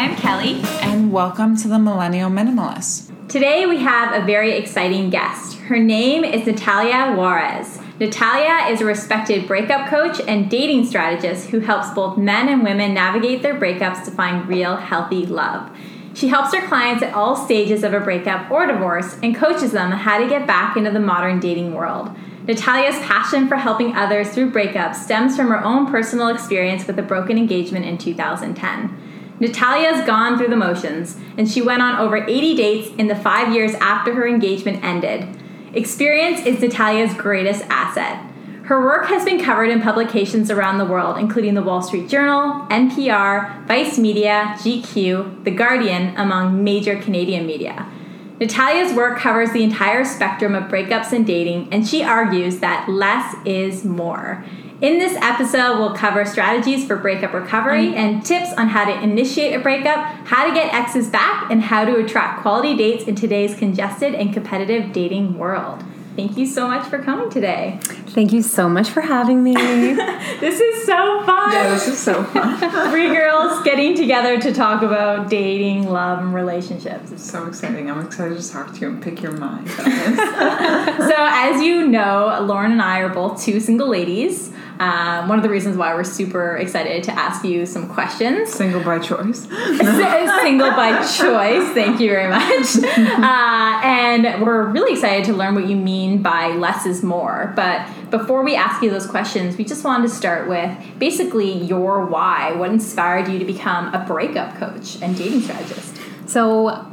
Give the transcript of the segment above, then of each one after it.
I'm Kelly. And welcome to the Millennial Minimalist. Today we have a very exciting guest. Her name is Natalia Juarez. Natalia is a respected breakup coach and dating strategist who helps both men and women navigate their breakups to find real, healthy love. She helps her clients at all stages of a breakup or divorce and coaches them how to get back into the modern dating world. Natalia's passion for helping others through breakups stems from her own personal experience with a broken engagement in 2010. Natalia's gone through the motions, and she went on over 80 dates in the five years after her engagement ended. Experience is Natalia's greatest asset. Her work has been covered in publications around the world, including the Wall Street Journal, NPR, Vice Media, GQ, The Guardian, among major Canadian media. Natalia's work covers the entire spectrum of breakups and dating, and she argues that less is more. In this episode, we'll cover strategies for breakup recovery mm. and tips on how to initiate a breakup, how to get exes back, and how to attract quality dates in today's congested and competitive dating world. Thank you so much for coming today. Thank you so much for having me. this is so fun. Yeah, this is so fun. Three girls getting together to talk about dating, love, and relationships. It's so exciting. I'm excited to talk to you and pick your mind so, as you know, Lauren and I are both two single ladies. Um, one of the reasons why we're super excited to ask you some questions. Single by choice. Single by choice. Thank you very much. Uh, and we're really excited to learn what you mean by less is more. But before we ask you those questions, we just wanted to start with basically your why. What inspired you to become a breakup coach and dating strategist? So,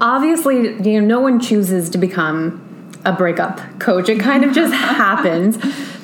obviously, you know, no one chooses to become a breakup coach. It kind of just happens.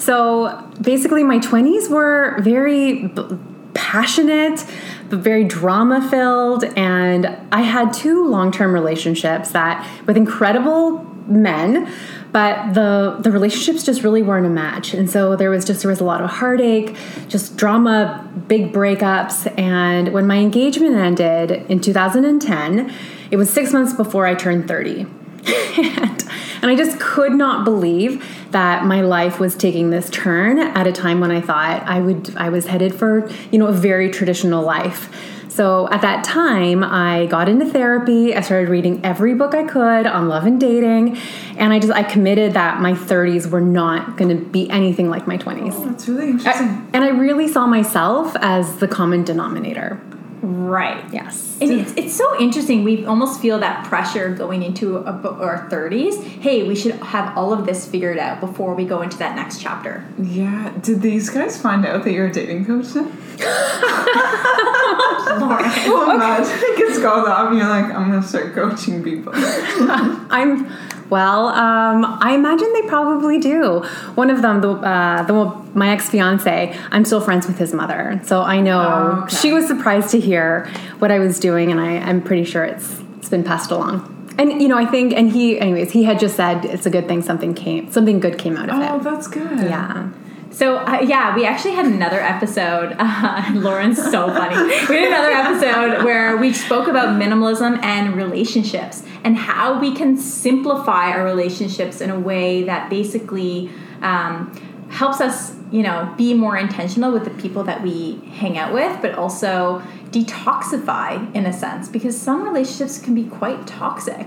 So basically, my 20s were very b- passionate, but very drama filled. And I had two long term relationships that with incredible men but the the relationships just really weren't a match and so there was just there was a lot of heartache just drama big breakups and when my engagement ended in 2010 it was six months before i turned 30 and, and I just could not believe that my life was taking this turn at a time when I thought I would I was headed for, you know, a very traditional life. So at that time, I got into therapy. I started reading every book I could on love and dating, and I just I committed that my 30s were not going to be anything like my 20s. Oh, that's really interesting. I, and I really saw myself as the common denominator. Right. Yes. And it's, it's so interesting. We almost feel that pressure going into a, our 30s. Hey, we should have all of this figured out before we go into that next chapter. Yeah. Did these guys find out that you're a dating coach then? well, imagine it gets called up and you're like, I'm going to start coaching people. I'm well, um, I imagine they probably do. One of them, the, uh, the my ex fiance, I'm still friends with his mother, so I know oh, okay. she was surprised to hear what I was doing, and I, I'm pretty sure it's it's been passed along. And you know, I think, and he, anyways, he had just said it's a good thing something came, something good came out of oh, it. Oh, that's good. Yeah. So uh, yeah, we actually had another episode. Uh, Lauren's so funny. We had another episode where we spoke about minimalism and relationships and how we can simplify our relationships in a way that basically um, helps us, you know, be more intentional with the people that we hang out with, but also detoxify in a sense because some relationships can be quite toxic,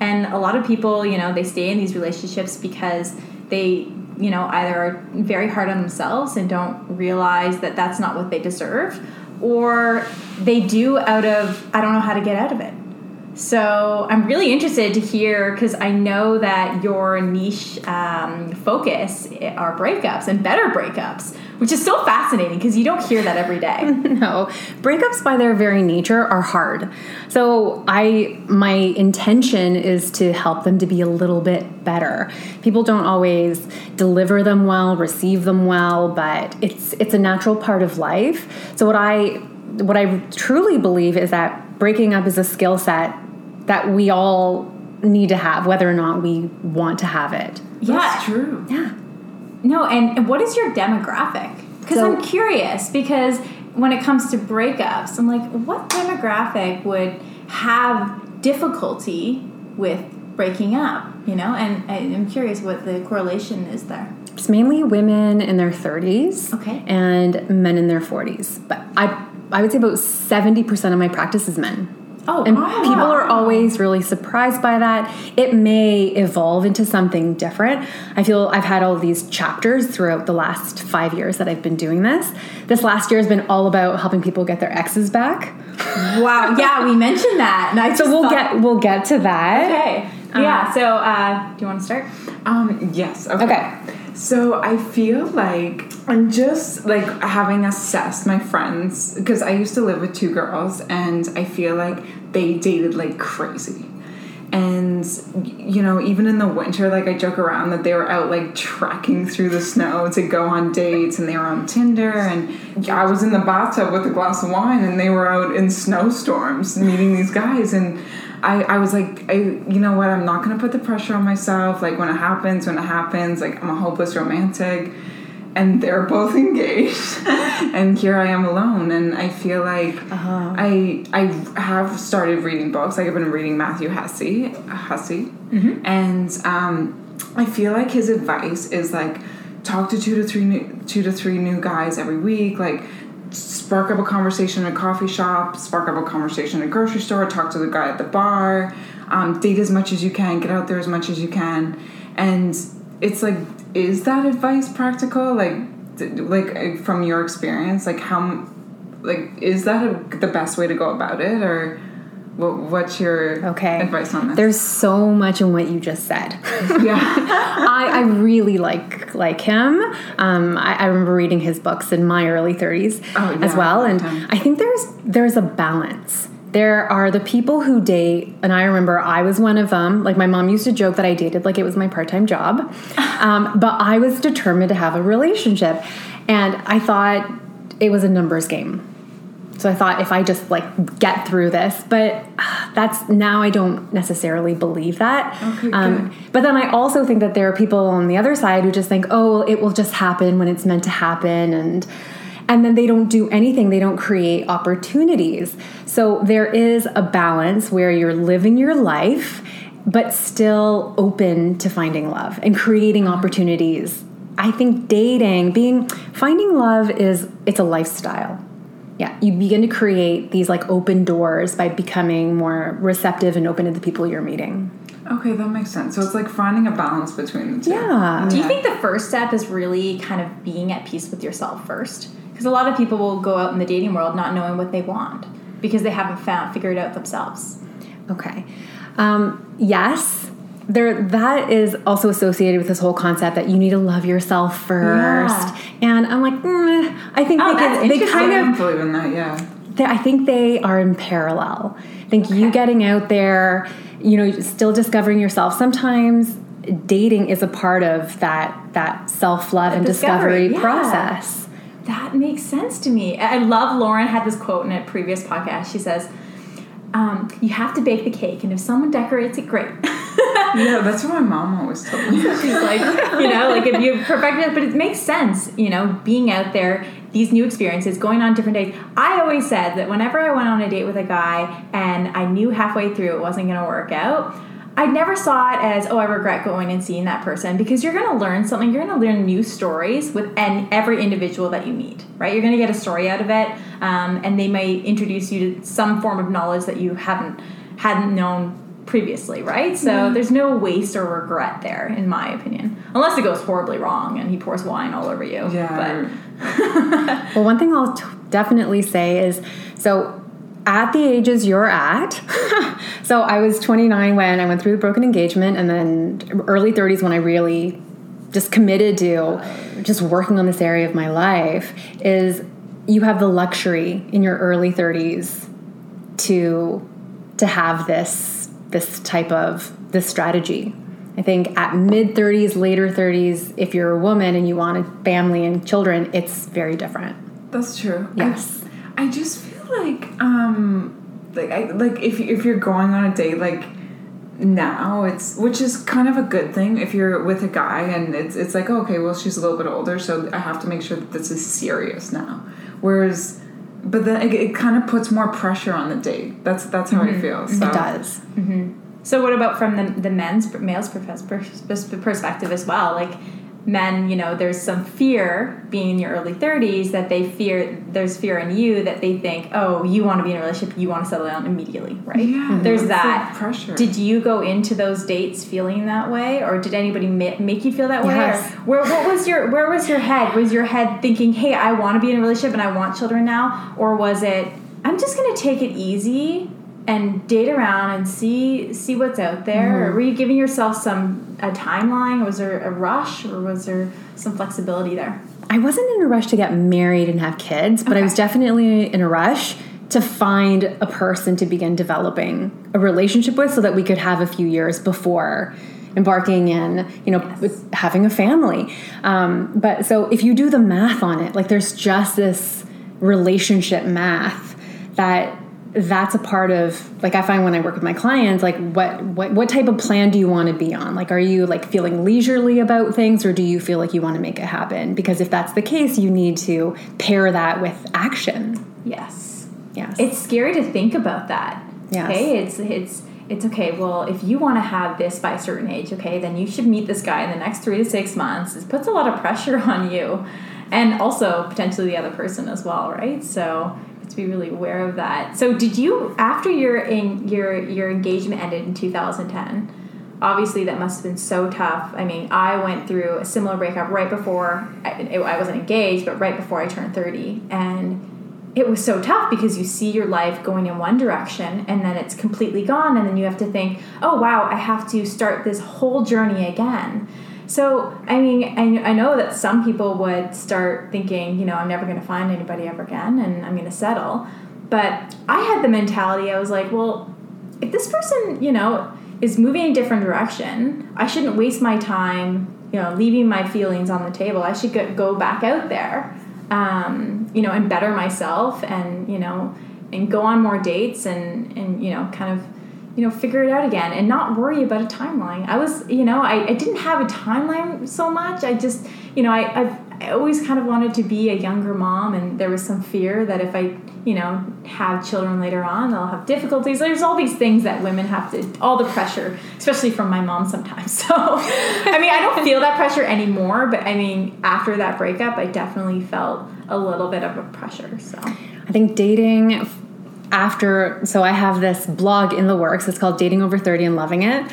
and a lot of people, you know, they stay in these relationships because they you know either are very hard on themselves and don't realize that that's not what they deserve or they do out of i don't know how to get out of it. So i'm really interested to hear because i know that your niche um, focus are breakups and better breakups which is so fascinating because you don't hear that every day. no, breakups by their very nature are hard. So I, my intention is to help them to be a little bit better. People don't always deliver them well, receive them well, but it's it's a natural part of life. So what I what I truly believe is that breaking up is a skill set that we all need to have, whether or not we want to have it. Yeah, That's true. Yeah. No, and, and what is your demographic? Because so, I'm curious, because when it comes to breakups, I'm like, what demographic would have difficulty with breaking up? You know, and I'm curious what the correlation is there. it's mainly women in their 30s Okay. and men in their 40s. But I I would say about 70% of my practice is men. Oh, And wow. people are always really surprised by that. It may evolve into something different. I feel I've had all these chapters throughout the last five years that I've been doing this. This last year has been all about helping people get their exes back. Wow. Yeah, we mentioned that. And I So we'll thought- get we'll get to that. Okay. yeah. So, uh, do you want to start? Um, yes. Okay. Okay. So I feel like I'm just like having assessed my friends because I used to live with two girls and I feel like they dated like crazy. And you know, even in the winter, like I joke around that they were out like trekking through the snow to go on dates and they were on Tinder and I was in the bathtub with a glass of wine and they were out in snowstorms meeting these guys and I, I was like, I, you know what? I'm not gonna put the pressure on myself. Like when it happens, when it happens. Like I'm a hopeless romantic, and they're both engaged, and here I am alone. And I feel like I I have started reading books. Like I've been reading Matthew Hussey, Hussey, and um, I feel like his advice is like talk to two to three new, two to three new guys every week. Like spark up a conversation in a coffee shop, spark up a conversation in a grocery store, talk to the guy at the bar, um, date as much as you can, get out there as much as you can, and it's like, is that advice practical? Like, like uh, from your experience, like how, like is that a, the best way to go about it, or what's your Okay. advice on this? There's so much in what you just said. yeah, I, I really like like him. Um, I, I remember reading his books in my early 30s Oh, as well, and time. I think there's there's a balance. There are the people who date, and I remember I was one of them. Like my mom used to joke that I dated like it was my part time job, um, but I was determined to have a relationship, and I thought it was a numbers game. So I thought if I just like get through this, but ah, that's now I don't necessarily believe that. Okay, Um, but then I also think that there are people on the other side who just think, oh, well, it will just happen when it's meant to happen, and and then they don't do anything. They don't create opportunities. So there is a balance where you're living your life, but still open to finding love and creating opportunities. I think dating, being finding love is it's a lifestyle. Yeah, you begin to create these like open doors by becoming more receptive and open to the people you're meeting. okay, that makes sense. So it's like finding a balance between the two. Yeah. Do you think the first step is really kind of being at peace with yourself first? Because a lot of people will go out in the dating world not knowing what they want because they haven't found figured it out themselves. Okay. Um, yes. There, that is also associated with this whole concept that you need to love yourself first, Yeah. and I'm like, mm, I think Oh, they, that's can, they. I kind don't of believe in that. Yeah. they, I think they are in parallel. I think you getting out there, you know, still discovering yourself. Sometimes dating is a part of that that self love and discovery, discovery yeah. process. That makes sense to me. I love Lauren had this quote in a previous podcast. She says, um, "You have to bake the cake, and if someone decorates it, great." Yeah, that's what my mom always told me. She's like, you know, like if you perfect it, but it makes sense, you know, being out there, these new experiences, going on different dates. I always said that whenever I went on a date with a guy and I knew halfway through it wasn't going to work out, I never saw it as, oh, I regret going and seeing that person because you're going to learn something. You're going to learn new stories with and every individual that you meet, right? You're going to get a story out of it, um, and they may introduce you to some form of knowledge that you haven't hadn't known previously, right? So there's no waste or regret there, in my opinion, unless it goes horribly wrong and he pours wine all over you. Yeah. Well, one thing I'll t- definitely say is so at the ages you're at, so I was 29 when I went through the broken engagement, and then early 30s when I really just committed to just working on this area of my life, is you have the luxury in your early 30s to to have this this type of this strategy. I think at mid 30s, later 30s, if you're a woman and you want a family and children, it's very different. That's true. Yes. I, I just like um like I like if if you're going on a date like now it's which is kind of a good thing if you're with a guy and it's it's like okay well she's a little bit older so I have to make sure that this is serious now. Whereas but then it, it kind of puts more pressure on the date. That's that's how I feel so. It does. So what about from the, the men's male's perspective as well? Like, men, you know, there's some fear being in your early 30s that they fear, there's fear in you that they think, oh, you want to be in a relationship, you want to settle down immediately, right? Yeah, There's that. pressure. Did you go into those dates feeling that way, or did anybody ma- make you feel that way? Yes. Or where, what was your, where was your head? Was your head thinking, hey, I want to be in a relationship and I want children now? Or was it, I'm just going to take it easy and date around and see see what's out there. Or were you giving yourself some a timeline? Was there a rush or was there some flexibility there? I wasn't in a rush to get married and have kids, but I was definitely in a rush to find a person to begin developing a relationship with so that we could have a few years before embarking in, you know, Yes. having a family. Um, but so if you do the math on it, like there's just this relationship math that that's a part of like i find when i work with my clients like what what, what type of plan do you want to be on? Like are you like feeling leisurely about things or do you feel like you want to make it happen? Because if that's the case you need to pair that with action. Yes. Yes. It's scary to think about that. Yes. okay it's it's it's okay well if you want to have this by a certain age okay then you should meet this guy in the next three to six months. It puts a lot of pressure on you and also potentially the other person as well right? So to be really aware of that. So did you after your in your your engagement ended in 2010 obviously that must have been so tough. I mean i went through a similar breakup right before i, I wasn't engaged but right before i turned 30 and it was so tough because you see your life going in one direction and then it's completely gone. And then you have to think oh wow i have to start this whole journey again so i mean i, I know that some people would start thinking you know i'm never going to find anybody ever again and i'm going to settle. But i had the mentality i was like well if this person you know is moving in a different direction i shouldn't waste my time you know leaving my feelings on the table. I should go, back out there um, you know, and better myself and, you know, and go on more dates and, and, you know, kind of, you know, figure it out again and not worry about a timeline. I was, you know, I, I didn't have a timeline so much. I just, you know, I, I've, I always kind of wanted to be a younger mom and there was some fear that if I, you know, have children later on, they'll have difficulties. There's all these things that women have to, all the pressure, especially from my mom sometimes. So, I mean, I don't feel that pressure anymore, but I mean, after that breakup, I definitely felt a little bit of a pressure. So, I think dating after so I have this blog in the works. It's called Dating Over 30 and Loving It.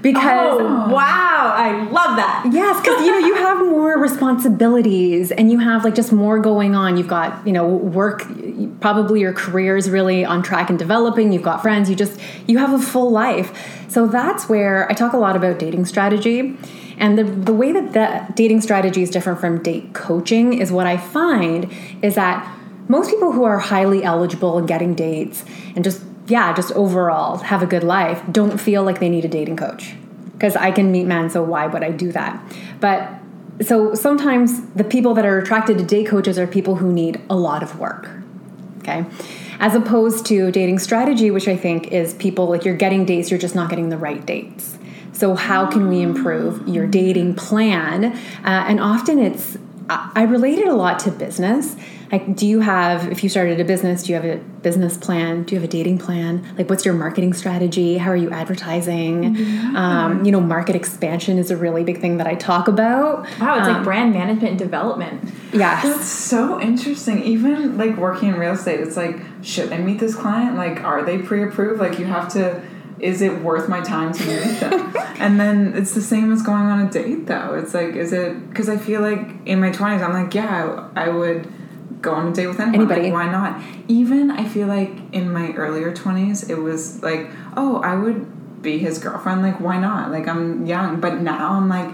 Because Oh, wow, I love that. Yes, because you know you have more responsibilities and you have like just more going on. You've got you know work, probably your career is really on track and developing. You've got friends. You just you have a full life. So that's where I talk a lot about dating strategy, and the the way that that dating strategy is different from date coaching is what I find is that most people who are highly eligible and getting dates and just yeah just overall have a good life don't feel like they need a dating coach because I can meet men, so why would I do that? But so sometimes the people that are attracted to date coaches are people who need a lot of work. Okay. As opposed to dating strategy, which I think is people like you're getting dates, you're just not getting the right dates. So, how can we improve your dating plan? Uh, and often it's, I I relate it a lot to business. Like, do you have, if you started a business, do you have a business plan? Do you have a dating plan? Like, what's your marketing strategy? How are you advertising? Um, you know, market expansion is a really big thing that I talk about. Wow, it's Um, like brand management and development. Yes. That's so interesting. Even like working in real estate, it's like, should I meet this client? Like, are they pre-approved? Like, you have to. Is it worth my time to meet them? and then it's the same as going on a date, though. It's like, is it? Because I feel like in my twenties, I'm like, yeah, I, I would go on a date with anyone. Anybody. Like, why not? Even I feel like in my earlier twenties, it was like, oh, I would be his girlfriend. Like, why not? Like, I'm young, but now I'm like,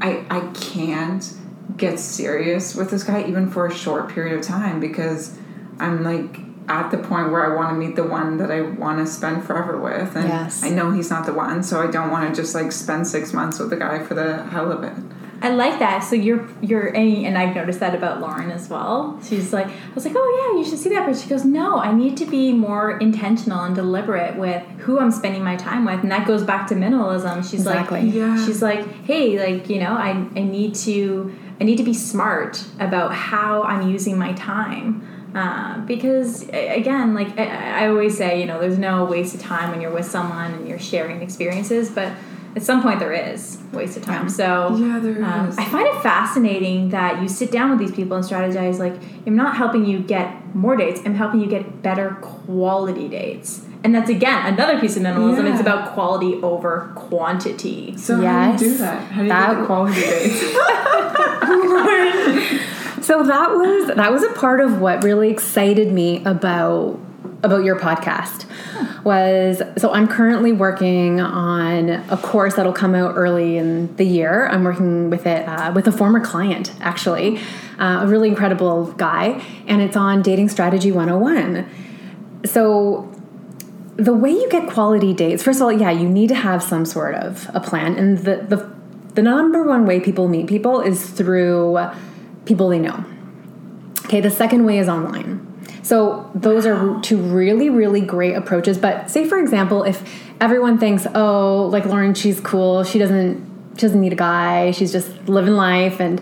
I I can't get serious with this guy even for a short period of time because I'm like at the point where I want to meet the one that I want to spend forever with and Yes. I know he's not the one so I don't want to just like spend 6 months with the guy for the hell of it. I like that. So you're you're and and I've noticed that about Lauren as well. She's like, I was like, oh yeah, you should see that. But she goes, no, I need to be more intentional and deliberate with who I'm spending my time with, and that goes back to minimalism. She's Exactly. like, Yeah. she's like, hey, like you know, I I need to I need to be smart about how I'm using my time. Uh, because again, like I, I always say, you know, there's no waste of time when you're with someone and you're sharing experiences, but at some point there is waste of time. So Yeah, there um, is. I find it fascinating that you sit down with these people and strategize. Like, I'm not helping you get more dates. I'm helping you get better quality dates. And that's again another piece of minimalism. It's about quality over quantity. So how do you do that? How do you That- get the quality dates? So that was that was a part of what really excited me about about your podcast was so I'm currently working on a course that'll come out early in the year. I'm working with it uh, with a former client actually, uh, a really incredible guy, and it's on dating strategy 101. So the way you get quality dates, first of all, yeah, you need to have some sort of a plan, and the the the number one way people meet people is through people they know. Okay, the second way is online. So those are two really, really great approaches. But say for example, if everyone thinks, oh, like Lauren, she's cool, she doesn't she doesn't need a guy, she's just living life, and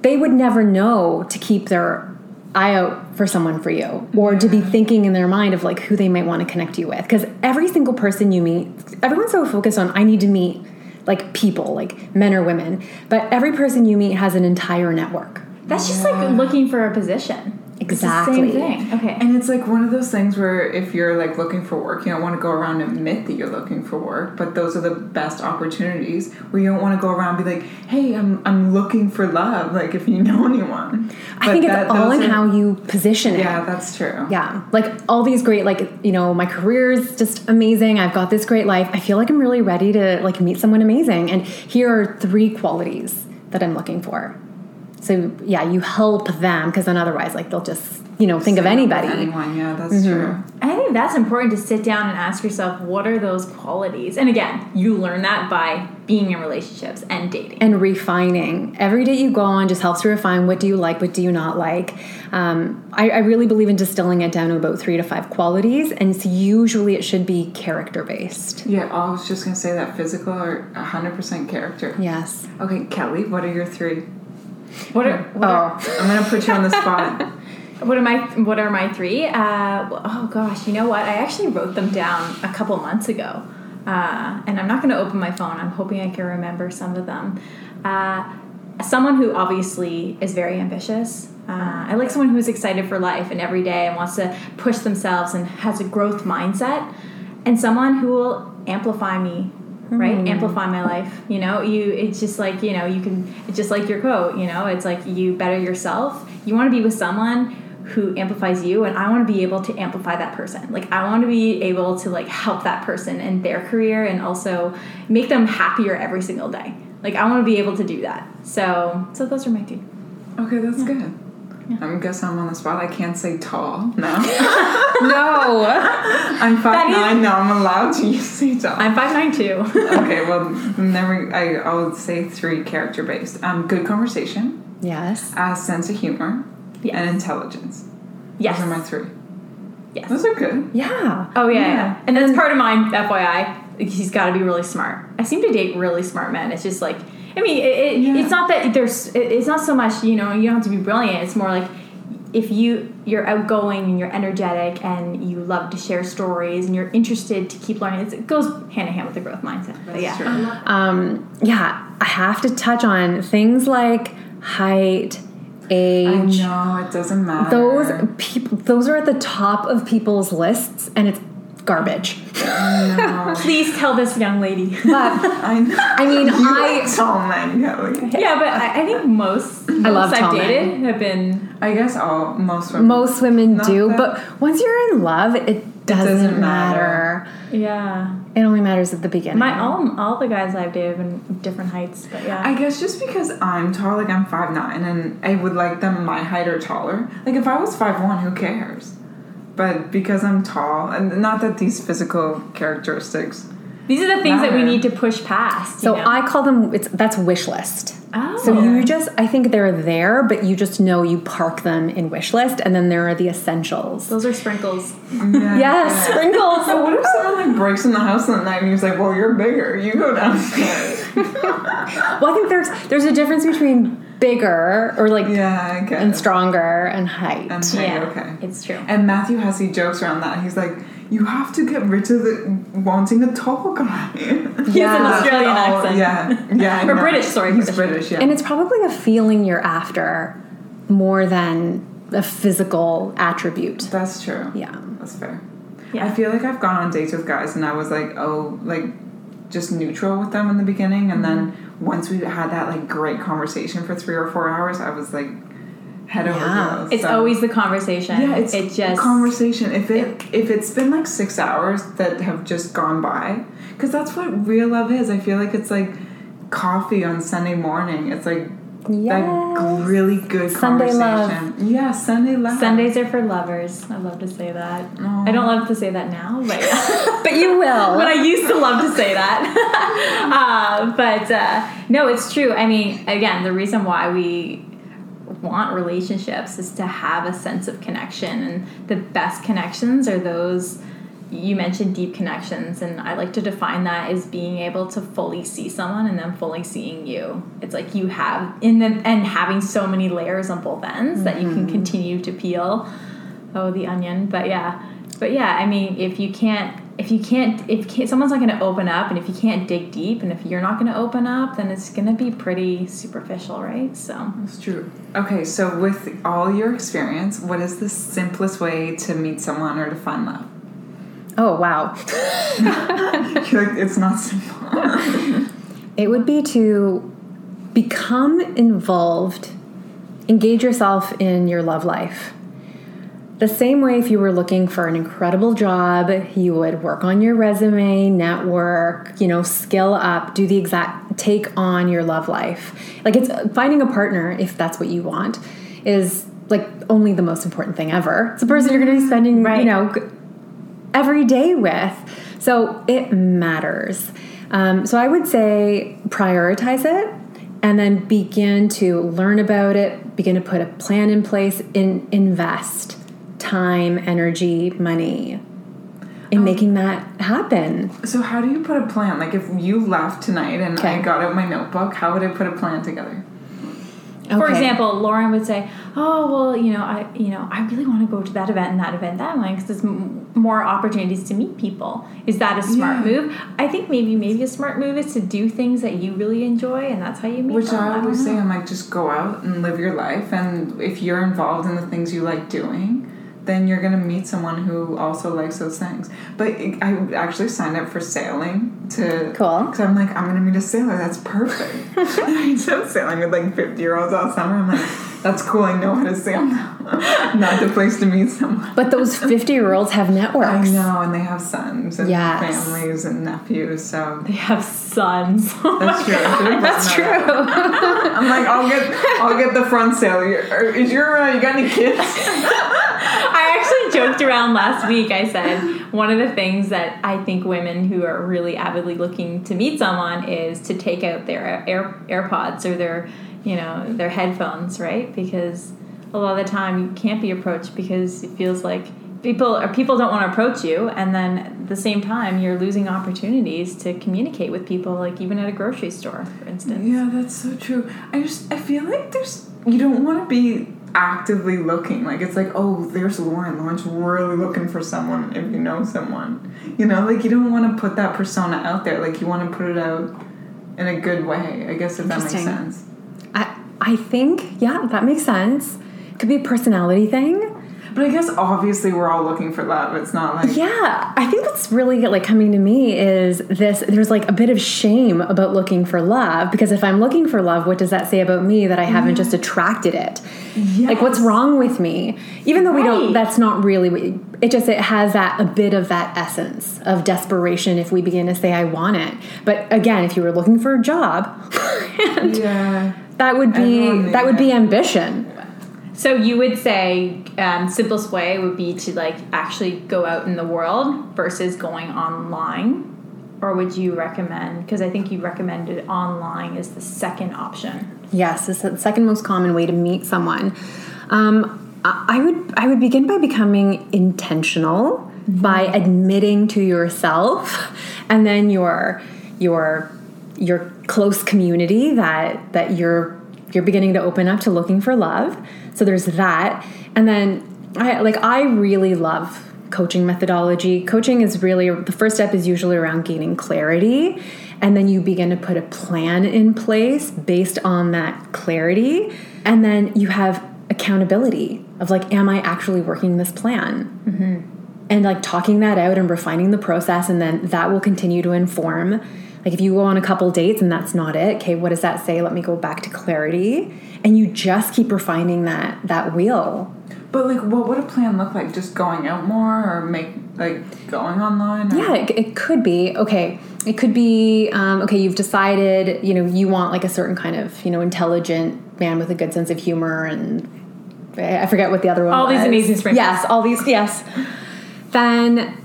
they would never know to keep their eye out for someone for you or to be thinking in their mind of like who they might want to connect you with. Because every single person you meet everyone's so focused on i need to meet like people like men or women. But every person you meet has an entire network. That's just like looking for a position. It's the Exactly. same thing. Okay. And it's like one of those things where if you're like looking for work, you don't want to go around and admit that you're looking for work, but those are the best opportunities where you don't want to go around and be like, "Hey, I'm I'm looking for love." Like if you know anyone, i think But it's all in are- how you position it Yeah, that's true. yeah like all these great like you know my career is just amazing i've got this great life i feel like i'm really ready to like meet someone amazing and here are three qualities that i'm looking for so yeah you help them because then otherwise like they'll just you know think of Say no with anybody Mm-hmm. Anyone, yeah, that's true. I think that's important to sit down and ask yourself what are those qualities? And again, you learn that by being in relationships and dating. and refining every day you go on just helps to refine what do you like what do you not like um, I, I really believe in distilling it down to about three to five qualities and it's usually it should be character based Yeah, I was just gonna say that physical or 100% character. yes Okay, Kelly, what are your three? What are what, are, oh I'm gonna put you on the spot. what are my what are my three? Uh, oh gosh, you know what? I actually wrote them down a couple months ago, uh, and I'm not to open my phone. I'm hoping I can remember some of them. Uh, someone who obviously is very ambitious. Uh, I like someone who's excited for life and every day and wants to push themselves and has a growth mindset, and someone who will amplify me right? Hmm. Amplify my life you know? You it's just like you know you can it's just like your quote you know? It's like you better yourself. You want to be with someone who amplifies you and i want to be able to amplify that person. Like i want to be able to like help that person in their career and also make them happier every single day. Like i want to be able to do that. So so those are my two. Okay, that's good. I guess I'm on the spot. I can't say tall. No, no I'm five nine. No, I'm allowed to say tall. i'm 592 okay, well, never. I I would say three character based. Um, good conversation, yes A sense of humor, Yes. and intelligence. yes Those are my three. yes Those are good. yeah Oh yeah, Yeah. yeah. and that's part of mine. FYI, he's got to be really smart. I seem to date really smart men. It's just like, I mean, it, it, Yeah. it's not that there's. it- It's not so much you know you don't have to be brilliant. It's more like if you you're outgoing and you're energetic and you love to share stories and you're interested to keep learning. It's, it goes hand in hand with the growth mindset. But yeah, True. um yeah i have to touch on things like height I age know it doesn't matter. those people those are at the top of people's lists and it's garbage No. please tell this young lady. but I know. Um, i mean You i like tall men, Kelly. yeah, but I, I think most, most love I've tall dated men. have been I guess all most women. most women do that- but once you're in love it doesn't, doesn't matter. matter. yeah. it only matters at the beginning My all all the guys I've dated have been different heights, but yeah. I guess just because I'm tall, like I'm five nine, and I would like them my height or taller. Like if I was five one, who cares? But because I'm tall, and not that these physical characteristics. These are the things that we need to push past. so know? i call them it's that's wish list oh. So you just, I think they're there, but you just know you park them in wish list, and then there are the essentials. those are sprinkles. Yeah, Yes, sprinkles. So what if someone like breaks in the house at night and he's like, "Well, you're bigger. You go downstairs." Well, I think there's there's a difference between bigger or like yeah, I guess. and stronger and height. And height, yeah, okay. it's true. And Matthew Hussey jokes around that. He's like, you have to get rid of the wanting a tall guy. He has an Yeah. Australian Oh, accent. Yeah, yeah. I Or know. British, sorry, He's British. British. yeah. And it's probably a feeling you're after more than a physical attribute. That's true. Yeah. That's fair. Yeah. I feel like I've gone on dates with guys and I was like, oh, like just neutral with them in the beginning, and then Mm-hmm. Once we had that like great conversation for three or four hours, I was like head over Yeah. heels. It's So- always the conversation. yeah, it's it just conversation. If it if it's been like six hours that have just gone by, because that's what real love is. I feel like it's like coffee on Sunday morning. It's like Yes. that really good Sunday love. conversation. Yeah, Sunday love. Sundays are for lovers. I love to say that. I don't love to say that now, but But you will. but I used to love to say that. uh, but uh, no, it's true. I mean, again, the reason why we want relationships is to have a sense of connection, and the best connections are those. You mentioned deep connections, and I like to define that as being able to fully see someone and then fully seeing you. It's like you have in the and having so many layers on both ends that you can mm-hmm. continue to peel. Oh, the onion, but yeah, but yeah. I mean, if you can't, if you can't, if can't, someone's not going to open up, and if you can't dig deep, and if you're not going to open up, then it's going to be pretty superficial, right? So. That's true. Okay, so with all your experience, what is the simplest way to meet someone or to find love? Oh, wow. Like, it's not simple. It would be to become involved, engage yourself in your love life. The same way, if you were looking for an incredible job, you would work on your resume, network, you know, skill up, do the exact take on your love life. Like it's finding a partner, if that's what you want, is like only the most important thing ever. It's a person you're going to be spending, Right. you know, every day with. So it matters. Um, so I would say prioritize it and then begin to learn about it, begin to put a plan in place, in, invest time, energy, money in making that happen. so how do you put a plan? Like if you left tonight and I got out my notebook, how would I put a plan together? For example, Lauren would say, "Oh, well, you know, I, you know, I really want to go to that event and that event, that one, because there's m- more opportunities to meet people." Is that a smart Yeah. move? I think maybe maybe a smart move is to do things that you really enjoy, and that's how you meet. People. Which them. I always say. I'm like, just go out and live your life. And if you're involved in the things you like doing, then you're gonna meet someone who also likes those things. But I actually signed up for sailing to Cool. because I'm like, I'm gonna meet a sailor. That's perfect. I up sailing with like 50 year olds all summer. I'm like, that's cool. I know how to sail now. Not the place to meet someone. But those 50 year olds have networks. I know, and they have sons and Yes. families and nephews, so they have sons. that's true. That's that true. I'm like, I'll get, I'll get the front sail. Is your, uh, you got any kids? I actually joked around last week. I said one of the things that I think women who are really avidly looking to meet someone is to take out their Air, AirPods or their, you know, their headphones, right? Because a lot of the time you can't be approached because it feels like people or people don't want to approach you, and then at the same time you're losing opportunities to communicate with people, like even at a grocery store, for instance. Yeah, that's so true. I just, I feel like there's, you don't want to be actively looking. Like, it's like, oh, there's Lauren. Lauren's really looking for someone if you know someone. You know, like, you don't want to put that persona out there. Like, you want to put it out in a good way, I guess, if that makes sense. I, I think, yeah, that makes sense. Could be a personality thing. But I guess obviously we're all looking for love. It's not like, Yeah, I think what's really like coming to me is this there's like a bit of shame about looking for love because if I'm looking for love, what does that say about me that I haven't just attracted it? Like what's wrong with me? Even though we don't that's not really it just it has that a bit of that essence of desperation if we begin to say I want it. But again, if you were looking for a job, yeah. that would be that would be ambition. So you would say um, simplest way would be to like actually go out in the world versus going online, or would you recommend? Because I think you recommended online as the second option. Yes, it's the second most common way to meet someone. Um, I I would I would begin by becoming intentional by admitting to yourself and then your your your close community that that you're you're beginning to open up to looking for love. So there's that, and then I like I really love coaching methodology. Coaching is really the first step is usually around gaining clarity, and then you begin to put a plan in place based on that clarity, and then you have accountability of like, am I actually working this plan? Mm-hmm. And like talking that out and refining the process, and then that will continue to inform. Like if you go on a couple dates and that's not it, okay, what does that say? Let me go back to clarity, and you just keep refining that that wheel But like, what would a plan look like? Just going out more, or make like going online? Or? Yeah, it, it could be. Okay. It could be, um, okay, you've decided, you know, you want like a certain kind of, you know, intelligent man with a good sense of humor and I I forget what the other one All these amazing sprinkles. Yes, all these, yes. Then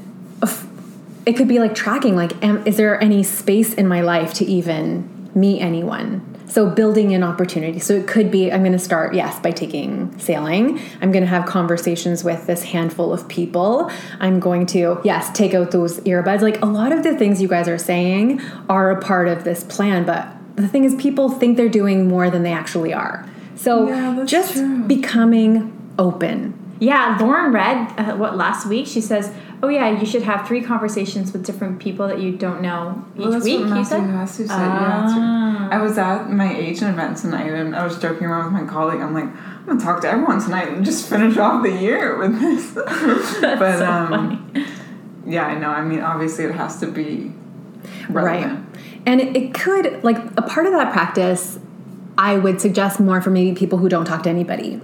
it could be like tracking, like, am, is there any space in my life to even meet anyone? So building in opportunity. So it could be I'm going to start yes by taking sailing. I'm going to have conversations with this handful of people. I'm going to yes take out those earbuds. Like a lot of the things you guys are saying are a part of this plan, but the thing is people think they're doing more than they actually are. So Yeah, just true. becoming open. Yeah, Lauren read uh, what last week. She says, "Oh yeah, you should have three conversations with different people that you don't know each Well, week." you said. Said. Yeah, Ah. I was at my agent event tonight, and I was joking around with my colleague. I'm like, I'm gonna talk to everyone tonight and just finish off the year with this. but so um, funny. yeah, I know. I mean, obviously, it has to be relevant. Right. And it, it could, like, a part of that practice, I would suggest more for maybe people who don't talk to anybody.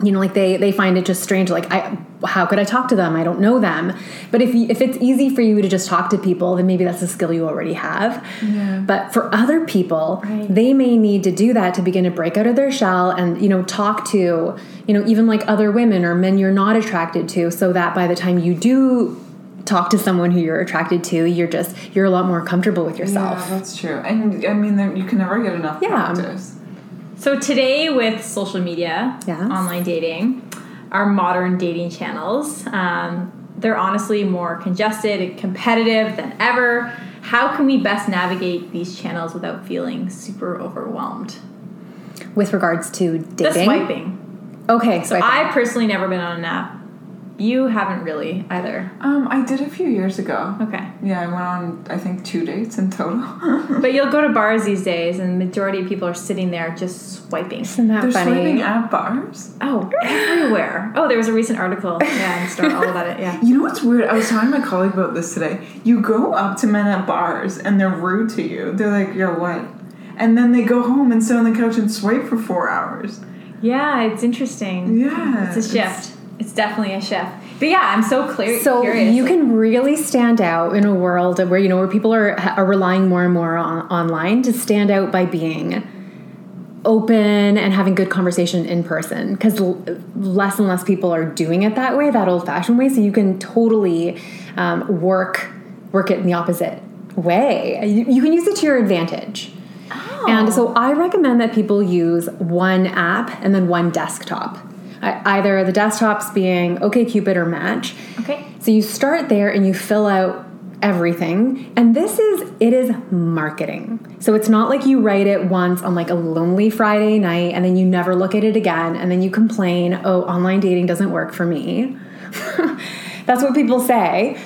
You know, like they they find it just strange. Like, I how could I talk to them? I don't know them. But if you, if it's easy for you to just talk to people, then maybe that's a skill you already have. Yeah. But for other people, Right. they may need to do that to begin to break out of their shell and you know talk to you know even like other women or men you're not attracted to, so that by the time you do talk to someone who you're attracted to, you're just you're a lot more comfortable with yourself. Yeah, that's true. And I mean, you can never get enough Yeah. practice. So today, with social media, Yes. online dating, our modern dating channels, um, they're honestly more congested and competitive than ever. How can we best navigate these channels without feeling super overwhelmed? with regards to The dating. swiping. Okay, So swiping. I personally never been on an app. You haven't really either. Um, I did a few years ago. Okay. Yeah, I went on I think two dates in total. But you'll go to bars these days, and the majority of people are sitting there just swiping. Isn't that They're funny? swiping at bars. Oh, everywhere. Oh, there was a recent article. Yeah, in Star, all about it. Yeah. You know what's weird? I was talking to my colleague about this today. You go up to men at bars and they're rude to you. They're like, "Yo, what?" And then they go home and sit on the couch and swipe for four hours. Yeah, it's interesting. Yeah, It's a shift. It's definitely a shift. But yeah, I'm so clear. So curious. you can really stand out in a world where you know where people are are relying more and more on online to stand out by being open and having good conversation in person because l- less and less people are doing it that way that old fashioned way so you can totally um, work work it in the opposite way you, you can use it to your advantage Oh. and so I recommend that people use one app and then one desktop. Either the desktops being OkCupid or Match. Okay. So you start there and you fill out everything. And this is it is marketing. So it's not like you write it once on like a lonely Friday night and then you never look at it again and then you complain, "Oh, online dating doesn't work for me." That's what people say.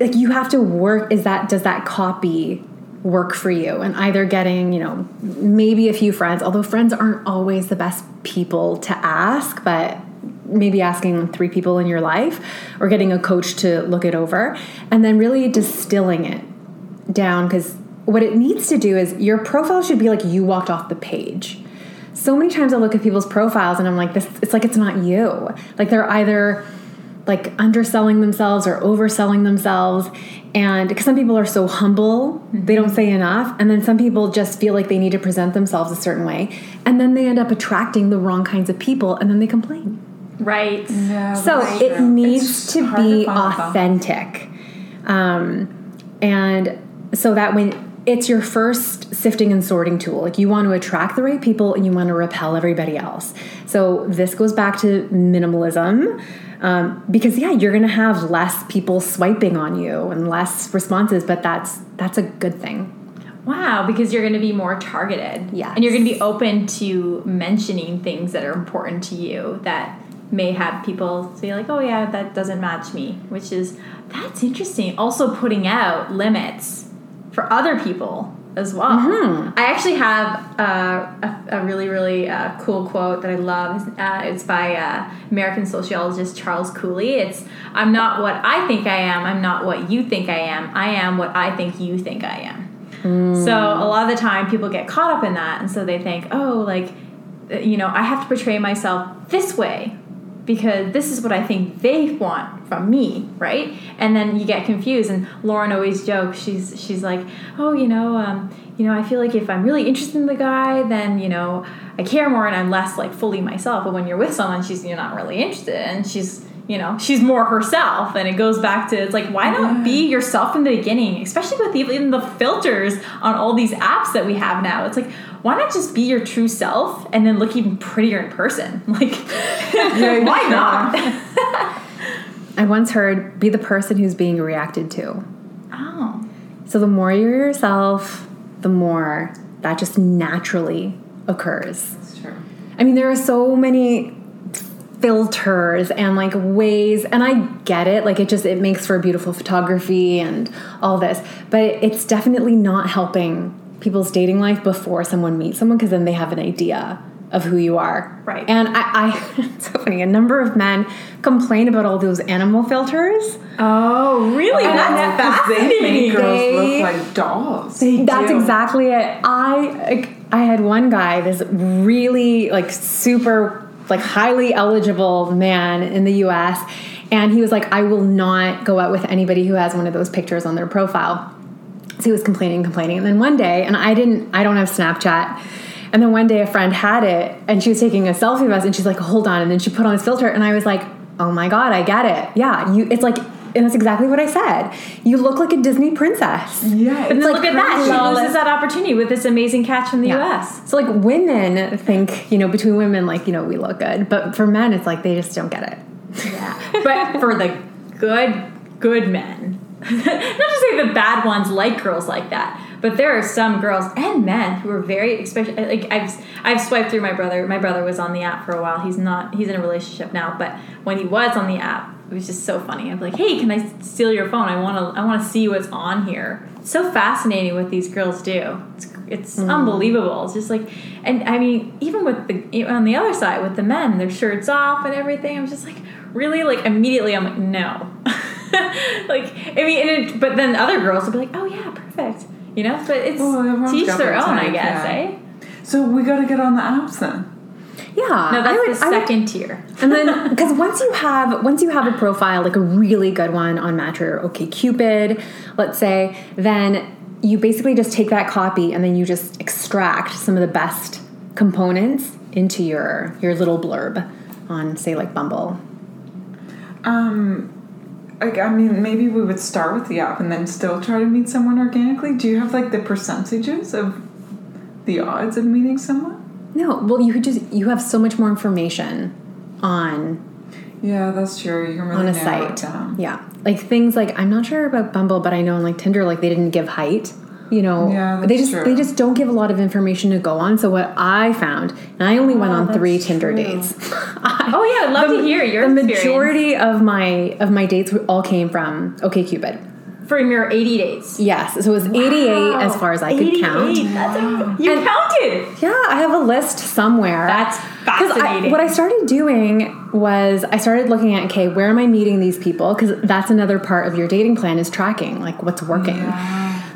Like you have to work is that does that copy work for you and either getting, you know, maybe a few friends, although friends aren't always the best people to ask, but maybe asking three people in your life or getting a coach to look it over and then really distilling it down because what it needs to do is your profile should be like you walked off the page. So many times i look at people's profiles and i'm like this it's like it's not you. Like they're either like underselling themselves or overselling themselves and because some people are so humble they don't say enough and then some people just feel like they need to present themselves a certain way and then they end up attracting the wrong kinds of people and then they complain Right. Yeah. so it true. needs It's to be find a balance. authentic. Um, and so that when it's your first sifting and sorting tool, like you want to attract the right people and you want to repel everybody else. So this goes back to minimalism. Um, because yeah, you're gonna have less people swiping on you and less responses, but that's that's a good thing. Wow, because you're going to be more targeted. Yeah. And you're going to be open to mentioning things that are important to you that may have people say like, "Oh yeah, that doesn't match me," which is that's interesting. Also, putting out limits for other people as well. I actually have uh, a, a really really uh, cool quote that I love. Uh, it's by uh, American sociologist Charles Cooley. It's I'm not what I think I am. I'm not what you think I am. I am what I think you think I am. So a lot of the time people get caught up in that, and so they think, oh, like uh, you know, I have to portray myself this way because this is what I think they want from me, right? And then you get confused. And Lauren always jokes. She's she's like, oh, you know, um, you know, I feel like if I'm really interested in the guy, then you know, I care more and I'm less like fully myself. But when you're with someone, she's you're not really interested, and she's you know she's more herself and it goes back to it's like why not be yourself in the beginning especially with even the filters on all these apps that we have now it's like why not just be your true self and then look even prettier in person like why not I once heard be the person who's being reacted to. oh So the more you're yourself, the more that just naturally occurs. That's true. I mean, there are so many filters and like ways and I get it like it just it makes for beautiful photography and all this but it's definitely not helping people's dating life before someone meets someone because then they have an idea of who you are Right. and I, I it's so funny a number of men complain about all those animal filters oh really that's Because they make girls They- look like dolls. That's do. exactly it. I I had one guy, this really like super like highly eligible man in the U.S. And he was like, I will not go out with anybody who has one of those pictures on their profile. So he was complaining, complaining. And then one day, and I didn't, I don't have Snapchat. And then one day a friend had it and she was taking a selfie of us and she's like, hold on. And then she put on this filter and I was like, oh my God, I get it. Yeah, you, it's like, and that's exactly what I said. You look like a Disney princess. Yeah, and it's then like look at that she flawless. loses that opportunity with this amazing catch from the us So like women think, you know, between women, like, you know, we look good. But for men, it's like they just don't get it. Yeah. but for the good, good men, not to say the bad ones like girls like that, but there are some girls and men who are very, especially like I've I've swiped through my brother. My brother was on the app for a while. He's not. He's in a relationship now, but when he was on the app, it was just so funny. I'm like, hey, can I steal your phone? I want to. I want to see what's on here. It's so fascinating what these girls do. It's it's mm. unbelievable. It's just like, and I mean, even with the on the other side with the men, their shirts off and everything. I'm just like, really, like immediately, I'm like, no. like, I mean, and it, but then other girls will be like, oh yeah, perfect. You know, but it's Well, everyone's teach got their their own, I guess, yeah. eh? So we got to get on the apps then. Yeah. No, I that's would- the I would- second tier. and then because once you have once you have a profile like a really good one on Match or OK Cupid, let's say, then you basically just take that copy and then you just extract some of the best components into your your little blurb on say like Bumble. Um, like I mean, maybe we would start with the app and then still try to meet someone organically. Do you have like the percentages of the odds of meeting someone? No, well you could just you have so much more information on Yeah, that's true. You can really on a site. down. Yeah. Like things like I'm not sure about Bumble, but I know on like Tinder, like they didn't give height. You know, Yeah, they just true. they just don't give a lot of information to go on. So what I found, and I only went Oh, on that's three Tinder true. dates. Oh yeah, I'd love to hear your the experience. majority of my of my dates all came from OkCupid. from your 80 days. Yes, so it was 88 as far as I could count. A, you And- counted. Yeah, I have a list somewhere. That's 'Cause I, fascinating. what I started doing was I started looking at okay, where am I meeting these people? Because that's another part of your dating plan is tracking like what's working.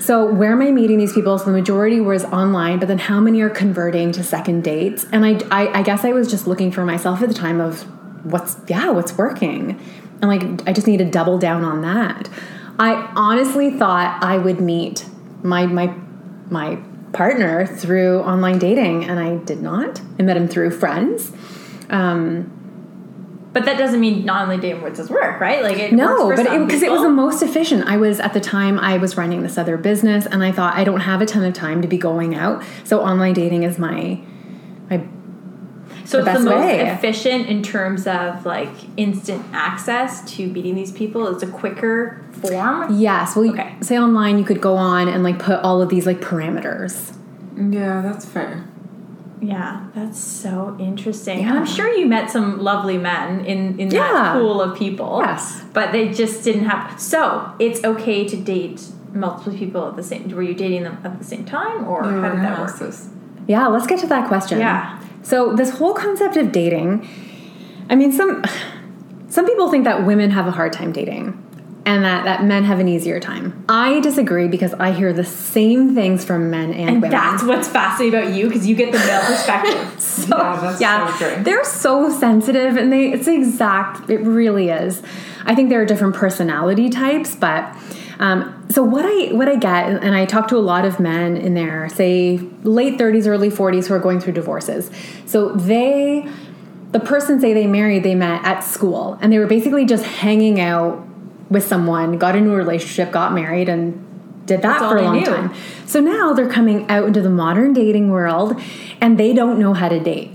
So where am I meeting these people? So the majority was online, but then how many are converting to second dates? And I, I, I guess I was just looking for myself at the time of what's yeah, what's working, and like I just need to double down on that. I honestly thought I would meet my my my partner through online dating, and I did not. I met him through friends. Um, But that doesn't mean not only dating works does work, right? Like it no, works but because it, was the most efficient. I was at the time I was running this other business, and I thought I don't have a ton of time to be going out, so online dating is my my so the it's the best most way. efficient in terms of like instant access to meeting these people. It's a quicker form. yes. Well, Okay. say online you could go on and like put all of these like parameters. Yeah, that's fair. Yeah, that's so interesting. Yeah. And I'm sure you met some lovely men in in Yeah. that pool of people. Yes. But they just didn't have. So it's okay to date multiple people at the same. Were you dating them at the same time, or were how did that work? this. Yeah, let's get to that question. Yeah. So this whole concept of dating, I mean, some some people think that women have a hard time dating and that, that men have an easier time. I disagree because I hear the same things from men and, And women. that's what's fascinating about you because you get the male perspective. so, Yeah, that's yeah, so true. they're so sensitive and they it's exact it really is i think there are different personality types but um, so what i what i get and i talk to a lot of men in their say late 30s early 40s who are going through divorces so they the person say they married they met at school and they were basically just hanging out with someone got into a relationship got married and did that That's for a long knew. time so now they're coming out into the modern dating world and they don't know how to date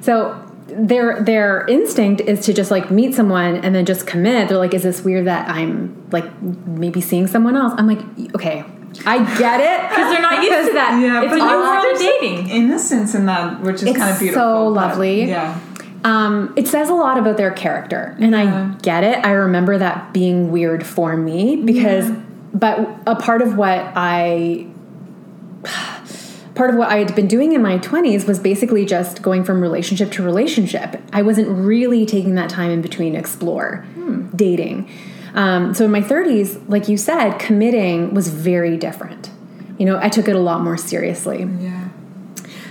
so their their instinct is to just like meet someone and then just commit. They're like, is this weird that I'm like maybe seeing someone else? I'm like, okay, I get it Because they're not used to that. Yeah, it's but a new you- world of there's, like, dating. innocence in that, which is It's kind of beautiful. so but- lovely. Yeah. Um, it says a lot about their character, and Yeah. I get it. I remember that being weird for me because, but a part of what I part of what I had been doing in my 20s was basically just going from relationship to relationship. I wasn't really taking that time in between to explore dating. Um, so in my 30s, like you said, committing was very different. You know, I took it a lot more seriously. Yeah.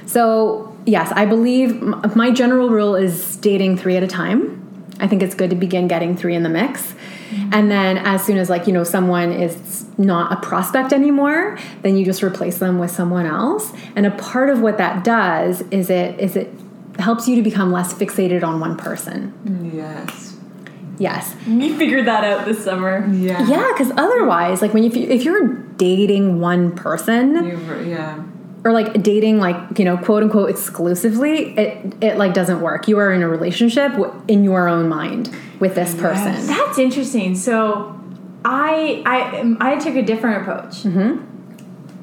So, yes, I believe my general rule is dating three at a time. I think it's good to begin getting three in the mix. Mm-hmm. And then as soon as like, you know, someone is not a prospect anymore, then you just replace them with someone else. And a part of what that does is it is it helps you to become less fixated on one person. Yes. Yes. We figured that out this summer. Yeah. Yeah, cuz otherwise like when you if you're dating one person, You, yeah. Or like dating like you know quote unquote exclusively it it like doesn't work you are in a relationship w- in your own mind with this person Yes. That's interesting. So, I I I took a different approach. Mm-hmm.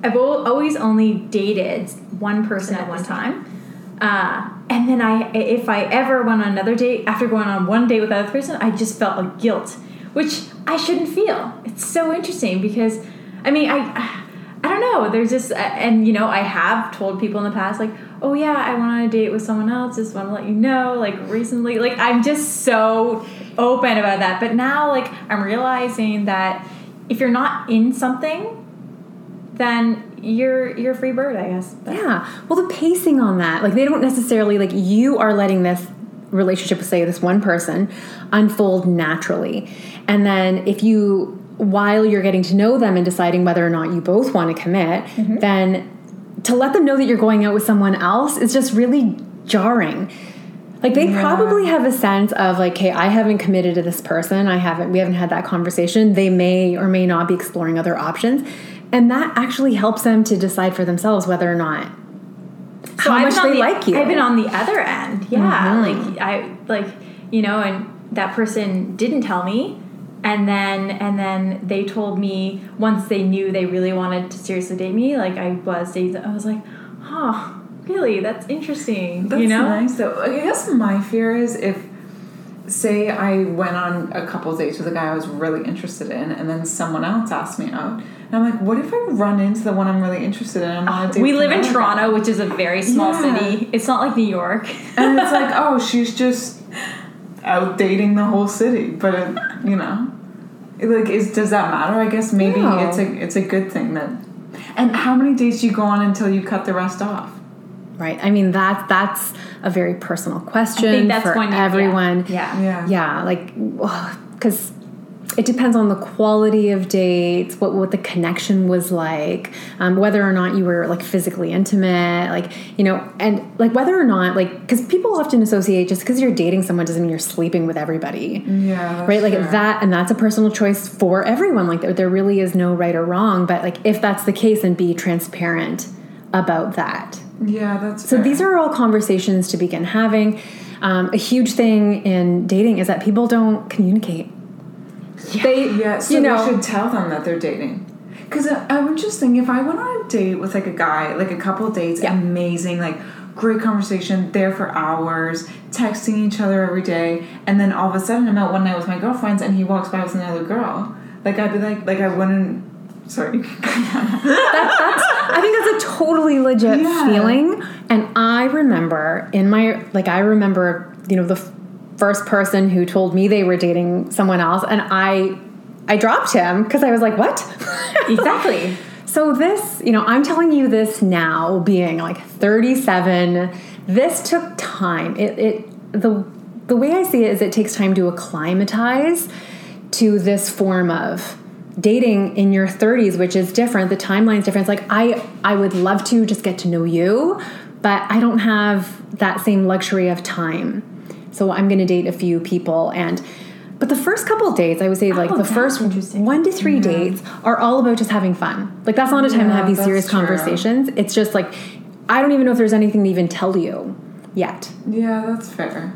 I've always only dated one person at one time, uh, and then I if I ever went on another date after going on one date with that other person, I just felt like guilt, which I shouldn't feel. It's so interesting because, I mean, I. I don't know. There's just, uh, and you know, I have told people in the past, like, oh yeah, I went on a date with someone else. Just want to let you know, like, recently, like, I'm just so open about that. But now, like, I'm realizing that if you're not in something, then you're you're a free bird, I guess. But- yeah well the pacing on that like they don't necessarily like you are letting this relationship with say this one person unfold naturally and then if you while you're getting to know them and deciding whether or not you both want to commit then to let them know that you're going out with someone else is just really jarring. Like they Yeah. probably have a sense of like hey i haven't committed to this person. I haven't we haven't had that conversation. They may or may not be exploring other options. And that actually helps them to decide for themselves whether or not So how I've much they the- like you. Mm-hmm. I've been on the other end, yeah. Like I like you know, and that person didn't tell me, and then and then they told me once they knew they really wanted to seriously date me. Like I was dating, I was like, huh, really? That's interesting. That's you know? nice though. I guess my fear is if say I went on a couple dates with a guy I was really interested in and then someone else asked me out. And I'm like, what if I run into the one I'm really interested in I'm on a date We live in guy? Toronto, which is a very small Yeah. city. It's not like New York. And it's like, oh, she's just out dating the whole city. But it, you know. Like is does that matter? I guess maybe No. it's a it's a good thing that and how many dates do you go on until you cut the rest off? right i mean that that's a very personal question I think that's for you, yeah. everyone Yeah. Yeah. yeah like because it depends on the quality of dates what what the connection was like um, whether or not you were like physically intimate like you know and like whether or not like because people often associate just because you're dating someone doesn't mean you're sleeping with everybody Yeah. right like that and that's a personal choice for everyone like there, there really is no right or wrong but like if that's the case then be transparent about that Yeah, that's so these are all conversations to begin having. Um, a huge thing in dating is that people don't communicate. They, Yeah, so you know, they should tell them that they're dating. Because I, I would just think if I went on a date with like a guy, like a couple dates, Yeah. amazing, like great conversation, there for hours, texting each other every day, and then all of a sudden I'm out one night with my girlfriends and he walks by with another girl. Like I'd be like, like I wouldn't. Sorry. I think that's a totally legit Yeah. feeling. And I remember in my, like, I remember, you know, the first person who told me they were dating someone else, and I, I dropped him because I was like, what? Exactly. so this, you know, I'm telling you this now, being like 37. This took time. It, it, the, the way I see it is, it takes time to acclimatize to this form of dating in your 30s which is different the timeline's different it's like i i would love to just get to know you but i don't have that same luxury of time so i'm going to date a few people and but the first couple of dates i would say like Oh, the first one to three dates are all about just having fun like that's not a time to have these serious true. conversations it's just like i don't even know if there's anything to even tell you yet yeah, that's fair.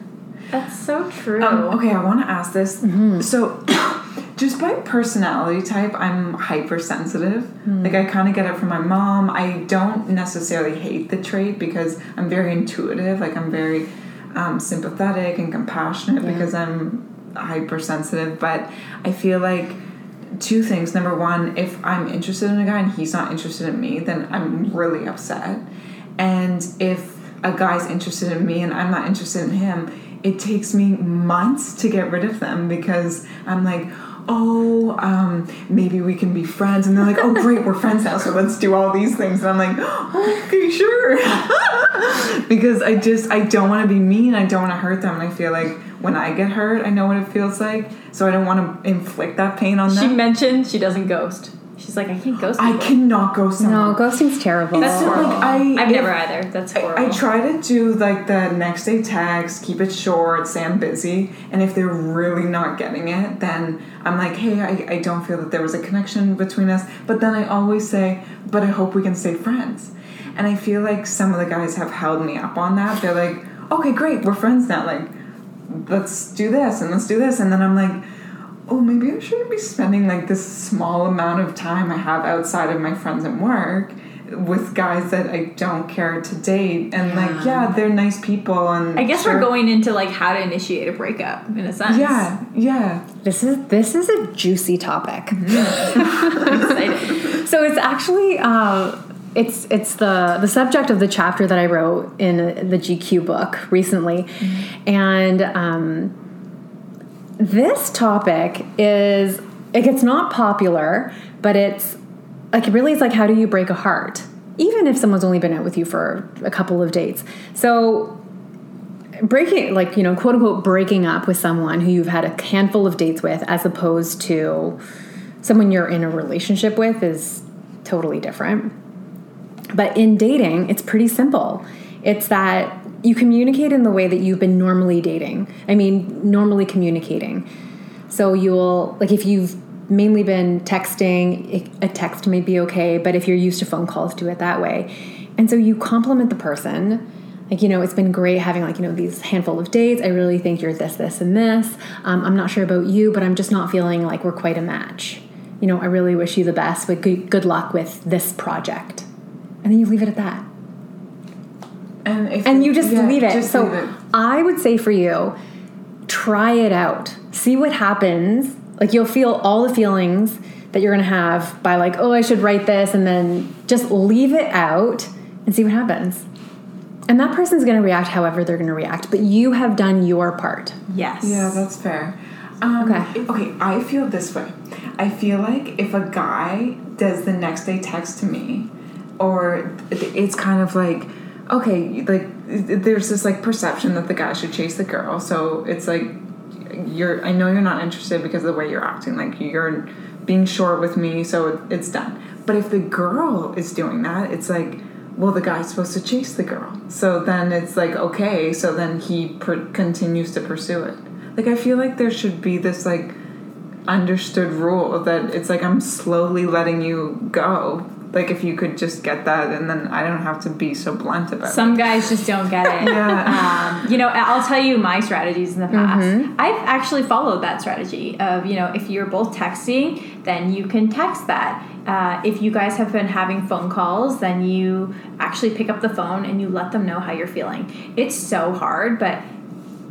That's so true. Um, okay, I want to ask this. Mm-hmm. So, just by personality type, I'm hypersensitive. Hmm. Like, I kind of get it from my mom. I don't necessarily hate the trait because I'm very intuitive. Like, I'm very um, sympathetic and compassionate because I'm hypersensitive. But I feel like two things. Number one, if I'm interested in a guy and he's not interested in me, then I'm really upset. And if a guy's interested in me and I'm not interested in him, it takes me months to get rid of them because I'm like, oh, um, maybe we can be friends. And they're like, oh, great, we're friends now, so let's do all these things. And I'm like, okay, sure. because I just, I don't want to be mean. I don't want to hurt them. And I feel like when I get hurt, I know what it feels like. So I don't want to inflict that pain on them. she mentioned she doesn't ghost. She's like, I can't ghost. I cannot go somewhere. no ghosting's terrible It's so, like, I, I've if- never either. That's horrible. I try to do like the next day text, keep it short, say I'm busy, and if they're really not getting it, then I'm like, hey, I, I don't feel that there was a connection between us. But then I always say, but I hope we can stay friends. And I feel like some of the guys have held me up on that. They're like, okay, great, we're friends now. Like, let's do this and let's do this. And then I'm like, oh, maybe I shouldn't be spending like this small amount of time I have outside of my friends and work with guys that I don't care to date. And like, yeah, they're nice people. And I guess sure- we're going into like how to initiate a breakup in a sense. Yeah, yeah. this is this is a juicy topic So it's actually uh, it's it's the the subject of the chapter that I wrote in the GQ book recently, and um, this topic is like it's not popular, but it's like really it's like how do you break a heart, even if someone's only been out with you for a couple of dates. So breaking like you know quote unquote breaking up with someone who you've had a handful of dates with as opposed to someone you're in a relationship with is totally different. But in dating it's pretty simple. It's that you communicate in the way that you've been normally dating. I mean normally communicating. So you'll like if you've mainly been texting a text may be okay but if you're used to phone calls do it that way. And so you compliment the person. Like you know it's been great having like you know these handful of dates. I really think you're this this and this. Um, i'm not sure about you but i'm just not feeling like we're quite a match. You know i really wish you the best but good, good luck with this project. And then you leave it at that And if and you just yeah, leave it just so leave it. i would say for you try it out see what happens like you'll feel all the feelings that you're gonna have by like oh i should write this and then just leave it out and see what happens and that person's gonna react however they're gonna react but you have done your part Yes. Yeah, that's fair. Um, Okay. Okay, I feel this way. I feel like if a guy does the next day text to me, or it's kind of like, okay, like there's this like perception that the guy should chase the girl. So it's like, you're. I know you're not interested because of the way you're acting. Like you're being short with me, so it's done. But if the girl is doing that, it's like, well, the guy's supposed to chase the girl. So then it's like, okay, so then he per- continues to pursue it. Like, I feel like there should be this, like, understood rule that it's like I'm slowly letting you go Like if you could just get that, and then I don't have to be so blunt about it. Some guys just don't get it. Yeah. Um, you know, I'll tell you my strategies in the past. Mm-hmm. I've actually followed that strategy of, you know, if you're both texting, then you can text that. Uh, if you guys have been having phone calls, then you actually pick up the phone and you let them know how you're feeling. It's so hard, but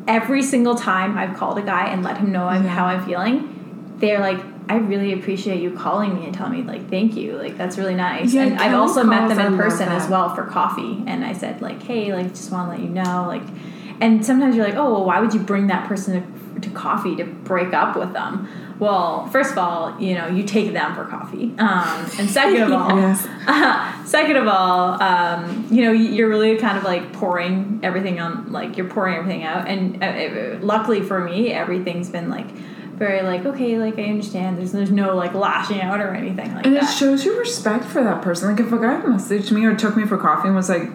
every single time I've called a guy and let him know I'm, how I'm feeling, they're like, I really appreciate you calling me and telling me like thank you. Like that's really nice. Yeah, and I've also met them in person as well for coffee. And I said like hey like just want to let you know like and sometimes you're like oh well why would you bring that person to, to coffee to break up with them? Well first of all you know you take them for coffee. Um, and second of all Yes. second of all um, you know you're really kind of like pouring everything on like you're pouring everything out. And uh, uh, luckily for me everything's been like very like okay like i understand there's there's no like lashing out or anything like And that it shows you respect for that person. Like if a guy messaged me or took me for coffee and was like,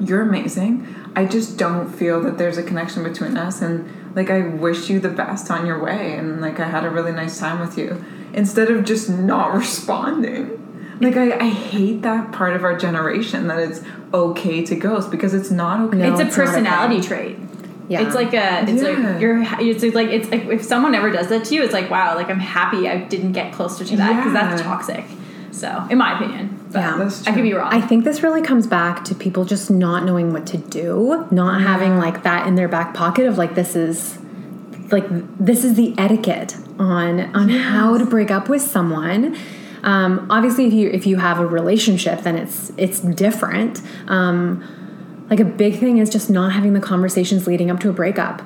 "You're amazing," I just don't feel that there's a connection between us, and like I wish you the best on your way, and like I had a really nice time with you, instead of just not responding. Like I, I hate that part of our generation that it's okay to ghost because it's not okay. No. it's a it's not okay. personality trait Yeah. It's like a, it's Yeah. like you're, it's like it's like if someone ever does that to you, it's like wow, like I'm happy I didn't get closer to that because that's toxic. So, in my opinion, but Yeah. That's I could be wrong. I think this really comes back to people just not knowing what to do, not having like that in their back pocket of like this is like this is the etiquette on on how to break up with someone. Um, obviously, if you if you have a relationship, then it's it's different. Um, like a big thing is just not having the conversations leading up to a breakup.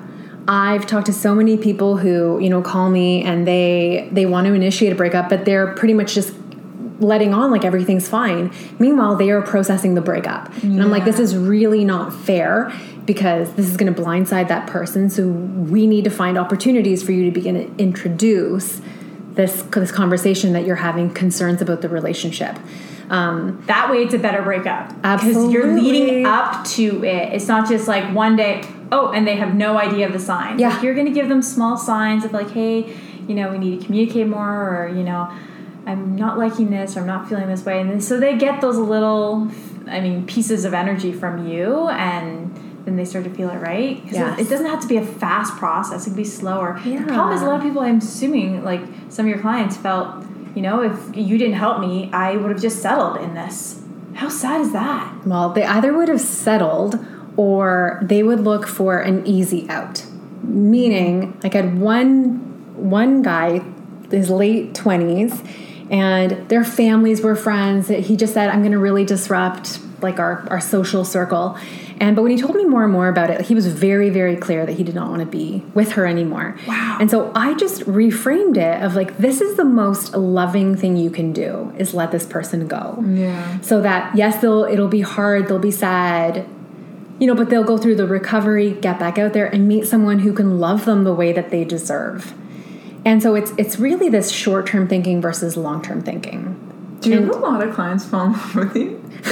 I've talked to so many people who you know call me and they they want to initiate a breakup, but they're pretty much just letting on like everything's fine. Meanwhile, they are processing the breakup. And I'm like, this is really not fair because this is going to blindside that person. So we need to find opportunities for you to begin to introduce this this conversation that you're having concerns about the relationship. Um, that way, it's a better breakup because you're leading up to it. It's not just like one day, oh, and they have no idea of the signs. Yeah. Like, you're going to give them small signs of like, hey, you know, we need to communicate more, or you know, I'm not liking this, or I'm not feeling this way, and then, so they get those little, I mean, pieces of energy from you, and then they start to feel it right. Yes. it, it doesn't have to be a fast process; it can be slower. The problem is a lot of people. I'm assuming, like some of your clients felt, you know, if you didn't help me, I would have just settled in this. How sad is that? well, they either would have settled or they would look for an easy out. Meaning, like I had one one guy, his late twenties, and their families were friends. He just said, "I'm going to really disrupt like our our social circle." And but when he told me more and more about it, he was very very clear that he did not want to be with her anymore. Wow. And so I just reframed it of like, this is the most loving thing you can do is let this person go Yeah. so that yes they'll it'll be hard they'll be sad you know but they'll go through the recovery get back out there and meet someone who can love them the way that they deserve and so it's it's really this short-term thinking versus long-term thinking Do you have a lot of clients fall in love with you?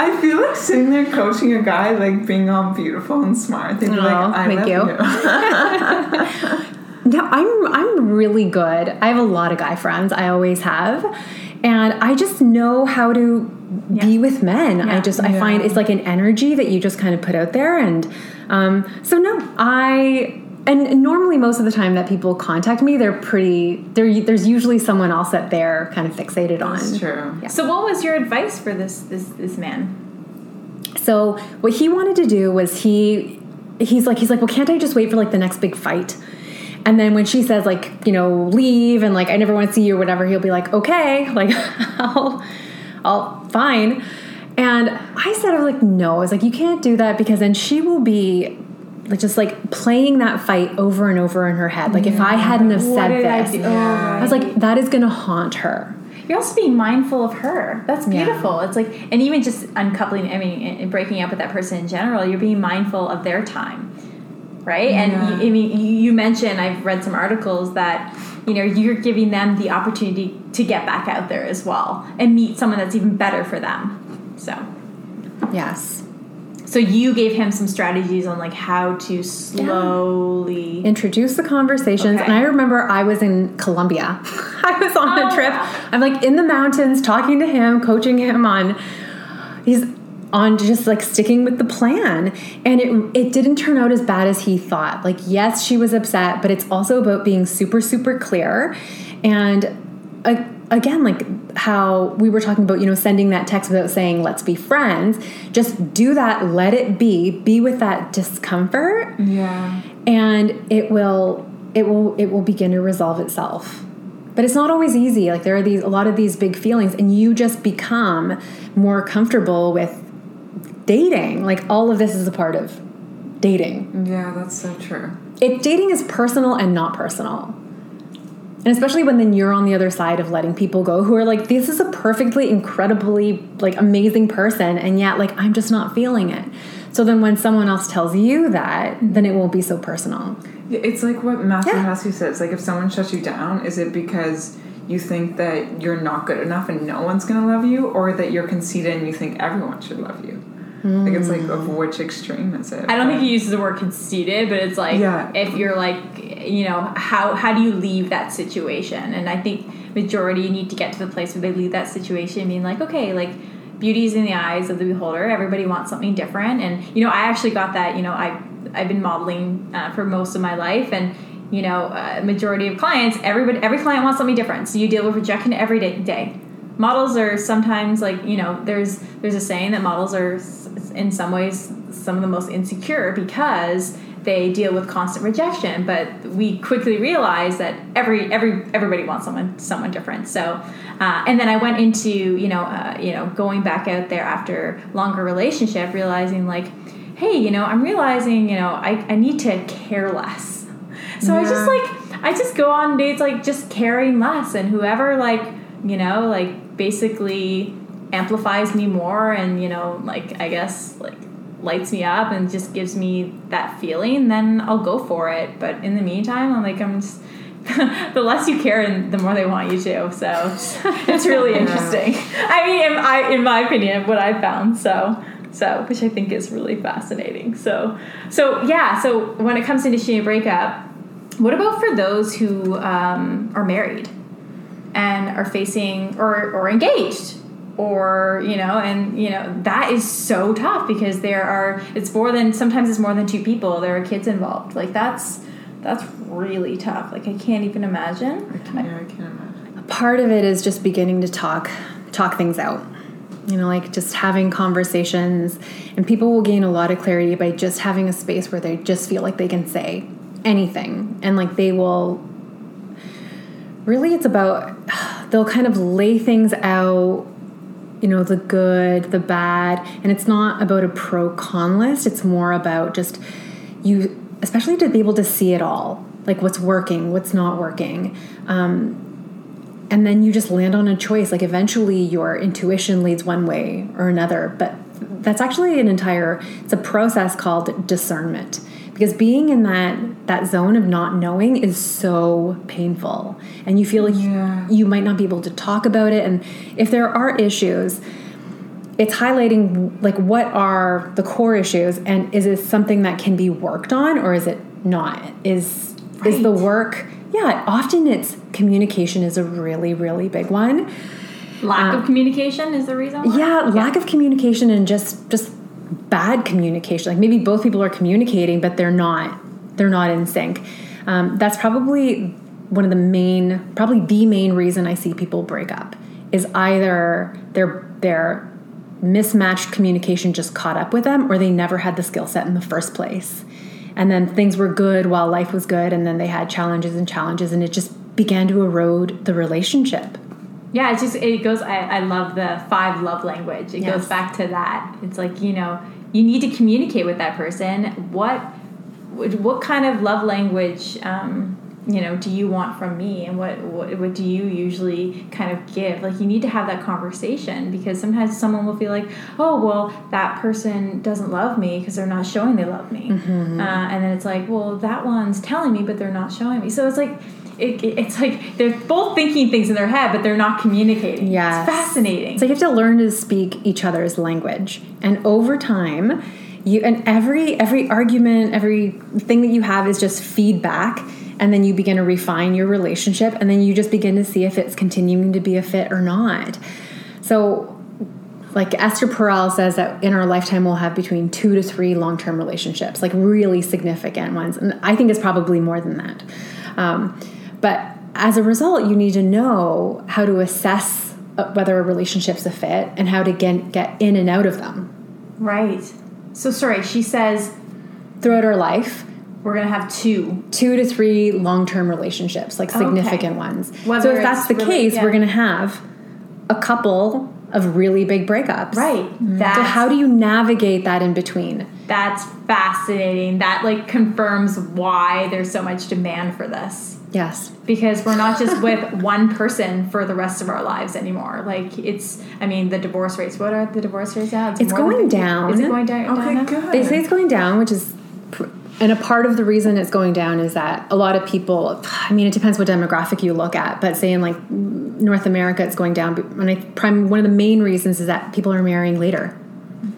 I feel like sitting there coaching a guy, like being all beautiful and smart. They'd be like, Aw, I thank love you. no i'm i'm really good i have a lot of guy friends i always have and i just know how to be with men i just i find it's like an energy that you just kind of put out there and um, so no i and normally most of the time that people contact me they're pretty they're, there's usually someone else that they're kind of fixated on That's true. So, what was your advice for this this this man? So what he wanted to do was he he's like he's like, well, can't I just wait for like the next big fight? And then when she says like you know leave and like I never want to see you or whatever, he'll be like okay, like I'll I'll fine. And I said I was like no, I was like you can't do that because then she will be like just like playing that fight over and over in her head. Like if I hadn't have said did I this. I was like that is gonna haunt her. You're also being mindful of her. That's Yeah. beautiful. It's like, and even just uncoupling, I mean, breaking up with that person in general, you're being mindful of their time, right? Yeah. And you, I mean, you, you mentioned, I've read some articles that, you know, you're giving them the opportunity to get back out there as well and meet someone that's even better for them. So, Yes. So you gave him some strategies on like how to slowly. introduce the conversations Okay. and i remember i was in colombia i was on Oh, a trip wow. i'm like in the mountains talking to him coaching him on he's on just like sticking with the plan and it it didn't turn out as bad as he thought like yes she was upset but it's also about being super super clear and uh, again like how we were talking about you know sending that text without saying let's be friends. Just do that let it be be with that discomfort. Yeah. and it will it will it will begin to resolve itself. But it's not always easy. Like there are these a lot of these big feelings and you just become more comfortable with dating. Like all of this is a part of dating. Yeah, that's so true. it dating is personal and not personal and especially when then you're on the other side of letting people go who are like this is a perfectly incredibly like amazing person and yet like i'm just not feeling it so then when someone else tells you that then it won't be so personal It's like what Matthew Yeah. Hussey says. Like, if someone shuts you down, is it because you think that you're not good enough and no one's gonna love you, or that you're conceited and you think everyone should love you? Like, it's like of which extreme is it? I don't think he uses the word conceited, but it's like Yeah. if you're like, you know, how how do you leave that situation? And I think majority need to get to the place where they leave that situation being like, okay, like beauty is in the eyes of the beholder. Everybody wants something different, and you know, I actually got that. You know, I I've been modeling uh, for most of my life, and you know, uh, majority of clients, everybody, every client wants something different. So you deal with rejection every day. day. Models are sometimes like you know, there's there's a saying that models are in some ways some of the most insecure because they deal with constant rejection. But we quickly realize that every every everybody wants someone someone different. So. Uh, and then I went into you know uh, you know going back out there after longer relationship, realizing like, hey, you know I'm realizing you know I, I need to care less. So I just like I just go on dates like just caring less, and whoever like you know like basically amplifies me more, and you know like I guess like lights me up and just gives me that feeling, then I'll go for it. But in the meantime, I'm like I'm just. the less you care, and the more they want you to. So it's really interesting. I mean, in, I, in my opinion, what I found. So so which I think is really fascinating. So so yeah. So when it comes to initiating a breakup, what about for those who um, are married and are facing or or engaged? Or you know, and you know that is so tough because there are it's more than sometimes it's more than two people. There are kids involved. Like that's that's really tough. Like I can't even imagine. Yeah, I can't imagine. part of it is just beginning to talk talk things out you know like just having conversations and people will gain a lot of clarity by just having a space where they just feel like they can say anything and like they will really it's about they'll kind of lay things out you know the good the bad and it's not about a pro con list. It's more about just you especially to be able to see it all like what's working what's not working. Um, and then you just land on a choice. Like eventually your intuition leads one way or another but that's actually an entire it's a process called discernment because being in that that zone of not knowing is so painful and you feel like Yeah. you might not be able to talk about it and if there are issues it's highlighting like what are the core issues and is it something that can be worked on or is it not is is the work yeah often it's communication is a really really big one Lack Um, of communication is the reason. Why? yeah lack of communication and just just bad communication. Like maybe both people are communicating but they're not they're not in sync. Um, that's probably one of the main probably the main reason i see people break up is either their their mismatched communication just caught up with them or they never had the skill set in the first place. And then things were good while life was good and then they had challenges and challenges and it just began to erode the relationship Yeah, it just it goes. I, I love the five love language. It Yes. goes back to that. It's like you know you need to communicate with that person. What what kind of love language um, you know do you want from me, and what, what what do you usually kind of give? Like you need to have that conversation because sometimes someone will feel like, oh well, that person doesn't love me because they're not showing they love me, Mm-hmm. uh, and then it's like, well, that one's telling me, but they're not showing me. So it's like. It, it- it's like they're both thinking things in their head, but they're not communicating. Yeah, It's fascinating. So you have to learn to speak each other's language. And over time, you and every every argument, every thing that you have is just feedback and then you begin to refine your relationship and then you just begin to see if it's continuing to be a fit or not. So like Esther Perel says that in our lifetime we'll have between two to three long-term relationships, like really significant ones, and I think it's probably more than that. Um, but as a result, you need to know how to assess uh, whether a relationship's a fit and how to get get in and out of them. Right. So sorry, she says throughout our life. We're gonna have two, two to three long-term relationships, like significant okay. ones. Whether so if that's the really, case, yeah. we're gonna have a couple of really big breakups. Right. Mm-hmm. So how do you navigate that in between? That's fascinating. That like confirms why there's so much demand for this. Yes. Because we're not just with one person for the rest of our lives anymore. Like it's I mean the divorce rates. What are the divorce rates now? It's, it's going down. Is it going down? Okay, down good. They say it's going down, which is and a part of the reason it's going down is that a lot of people i mean it depends what demographic you look at but say in like north america it's going down and I, prime, one of the main reasons is that people are marrying later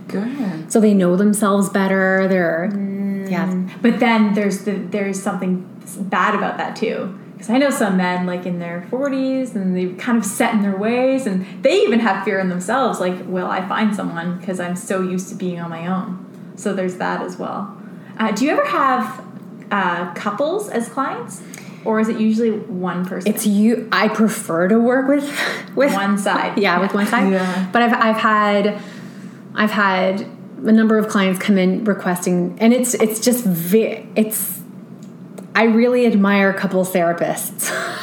good so they know themselves better they're mm. yeah but then there's the there's something bad about that too because I know some men like in their 40s and they've kind of set in their ways and they even have fear in themselves like will I find someone because I'm so used to being on my own so there's that as well uh, do you ever have uh, couples as clients, or is it usually one person? It's you. I prefer to work with with one side. Yeah, yeah. with one side. Yeah. But I've I've had I've had a number of clients come in requesting, and it's it's just it's. I really admire couples therapists.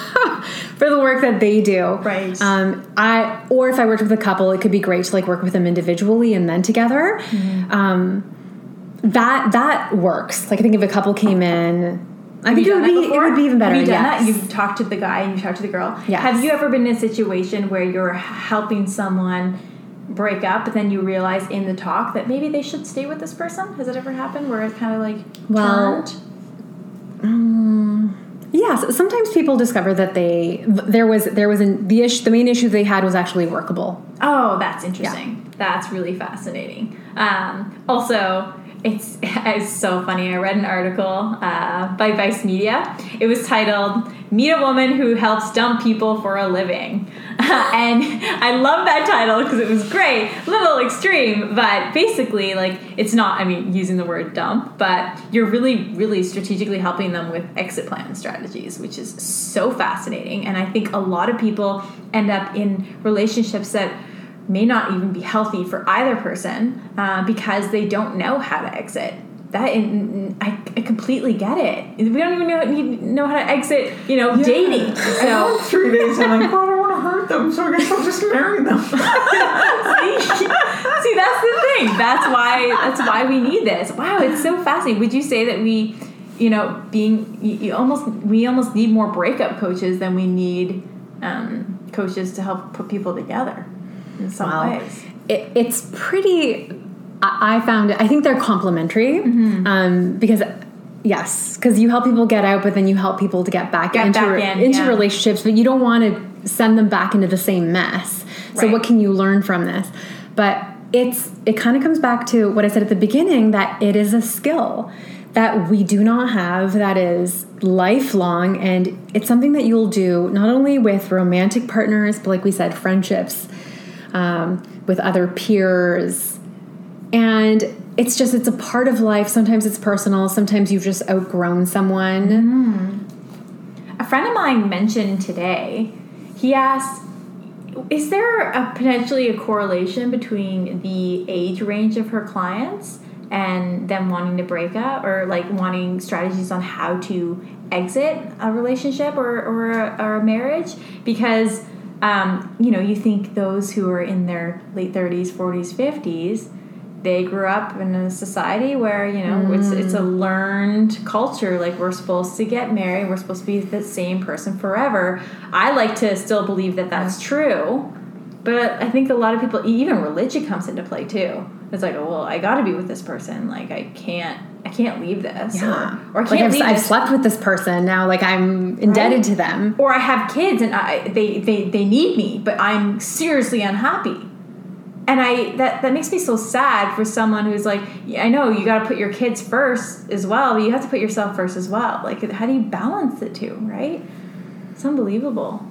for the work that they do. Right. Um, I or if I worked with a couple, it could be great to like work with them individually and then together. Mm-hmm. Um, that that works. Like I think if a couple came in, I think it would be it would be even better. Have you done yes. that? You've talked to the guy and you talked to the girl. Yes. Have you ever been in a situation where you're helping someone break up, but then you realize in the talk that maybe they should stay with this person? Has it ever happened where it's kind of like well, turned? Um, Yes, sometimes people discover that they there was there was an, the issue the main issue they had was actually workable. Oh, that's interesting. Yeah. That's really fascinating. Um, also, it's, it's so funny. I read an article uh, by Vice Media. It was titled "Meet a Woman Who Helps Dump People for a Living," and I love that title because it was great, little extreme, but basically, like it's not. I mean, using the word dump, but you're really, really strategically helping them with exit plan strategies, which is so fascinating. And I think a lot of people end up in relationships that may not even be healthy for either person uh, because they don't know how to exit. That I, I completely get it. We don't even know need, know how to exit, you know, yeah. dating. So three days, I'm like, oh, I don't want to hurt them, so I guess I'll just marry them. see, see, that's the thing. That's why that's why we need this. Wow, it's so fascinating. Would you say that we, you know, being you, you almost we almost need more breakup coaches than we need um, coaches to help put people together? In some wow. ways. It, it's pretty. I, I, found it. I think they're complementary mm-hmm. um, because yes, because you help people get out, but then you help people to get back get into back in, into yeah. relationships. But you don't want to send them back into the same mess. So right. what can you learn from this? But it's it kind of comes back to what I said at the beginning that it is a skill that we do not have that is lifelong and it's something that you'll do not only with romantic partners but like we said friendships um, with other peers. And it's just, it's a part of life. Sometimes it's personal, sometimes you've just outgrown someone. Mm. A friend of mine mentioned today, he asked, is there a potentially a correlation between the age range of her clients and them wanting to break up or like wanting strategies on how to exit a relationship or, or, or a marriage? Because um, you know, you think those who are in their late 30s, 40s, 50s, they grew up in a society where you know mm. it's it's a mm. learned culture. Like we're supposed to get married, we're supposed to be the same person forever. I like to still believe that that's true, but I think a lot of people, even religion, comes into play too. It's like, oh, well, I got to be with this person. Like I can't I can't leave this. Yeah. Or, or I can't like I've, I've slept with this person now. Like I'm indebted right? to them. Or I have kids and I, they, they, they need me, but I'm seriously unhappy. and I that that makes me so sad for someone who's like, yeah, I know you got to put your kids first as well, but you have to put yourself first as well. Like, how do you balance the two, right? It's unbelievable.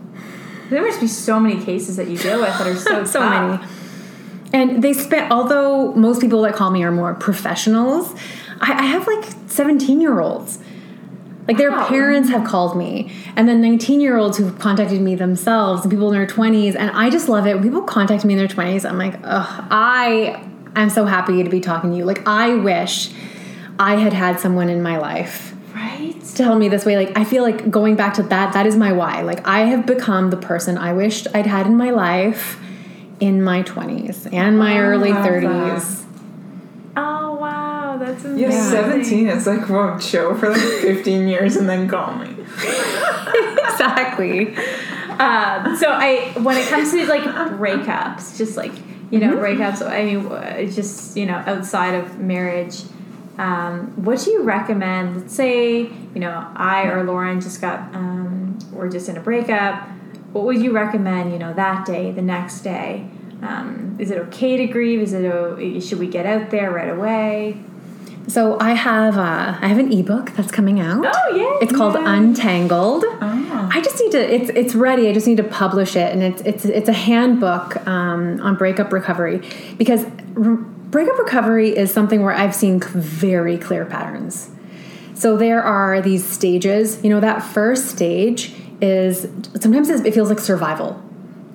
There must be so many cases that you deal with that are so so tough. many. And they spent, although most people that call me are more professionals, I, I have like 17 year olds. Like their Wow. parents have called me, and then 19 year olds who've contacted me themselves, and people in their 20s. And I just love it. When people contact me in their 20s, I'm like, ugh, I am so happy to be talking to you. Like, I wish I had had someone in my life Right? tell me this way like i feel like going back to that that is my why like i have become the person i wished i'd had in my life in my 20s and my early 30s Oh wow, that's amazing. Yeah, 17 is like, well, chill for like 15 years and then call me. exactly Um, so I, when it comes to like breakups, just like you know breakups. I mean, just you know outside of marriage. Um, what do you recommend? Let's say you know I or Lauren just got um, we're just in a breakup. What would you recommend? You know that day, the next day. Um, is it okay to grieve? Is it should we get out there right away? So i have uh, i have an ebook that's coming out Oh yeah, it's called untangled Oh. I just need to. It's it's ready. I just need to publish it, and it's it's it's a handbook um, on breakup recovery because r- breakup recovery is something where I've seen very clear patterns. So there are these stages. You know, that first stage is sometimes it feels like survival.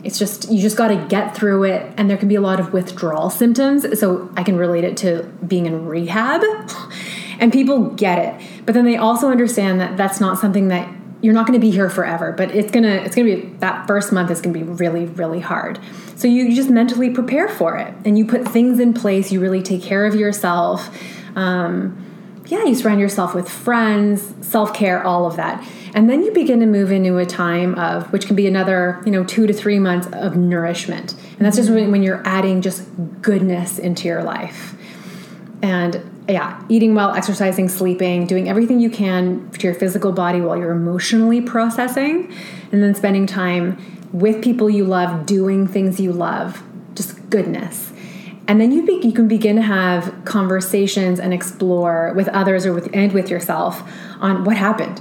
It's just you just got to get through it, and there can be a lot of withdrawal symptoms. So I can relate it to being in rehab, and people get it. But then they also understand that that's not something that you're not going to be here forever. But it's gonna it's gonna be that first month is gonna be really really hard. So you, you just mentally prepare for it, and you put things in place. You really take care of yourself. Um, yeah, you surround yourself with friends, self care, all of that. And then you begin to move into a time of, which can be another, you know, two to three months of nourishment. And that's just mm-hmm. when, when you're adding just goodness into your life. And yeah, eating well, exercising, sleeping, doing everything you can to your physical body while you're emotionally processing, and then spending time with people you love, doing things you love, just goodness. And then you, be, you can begin to have conversations and explore with others or with and with yourself on what happened.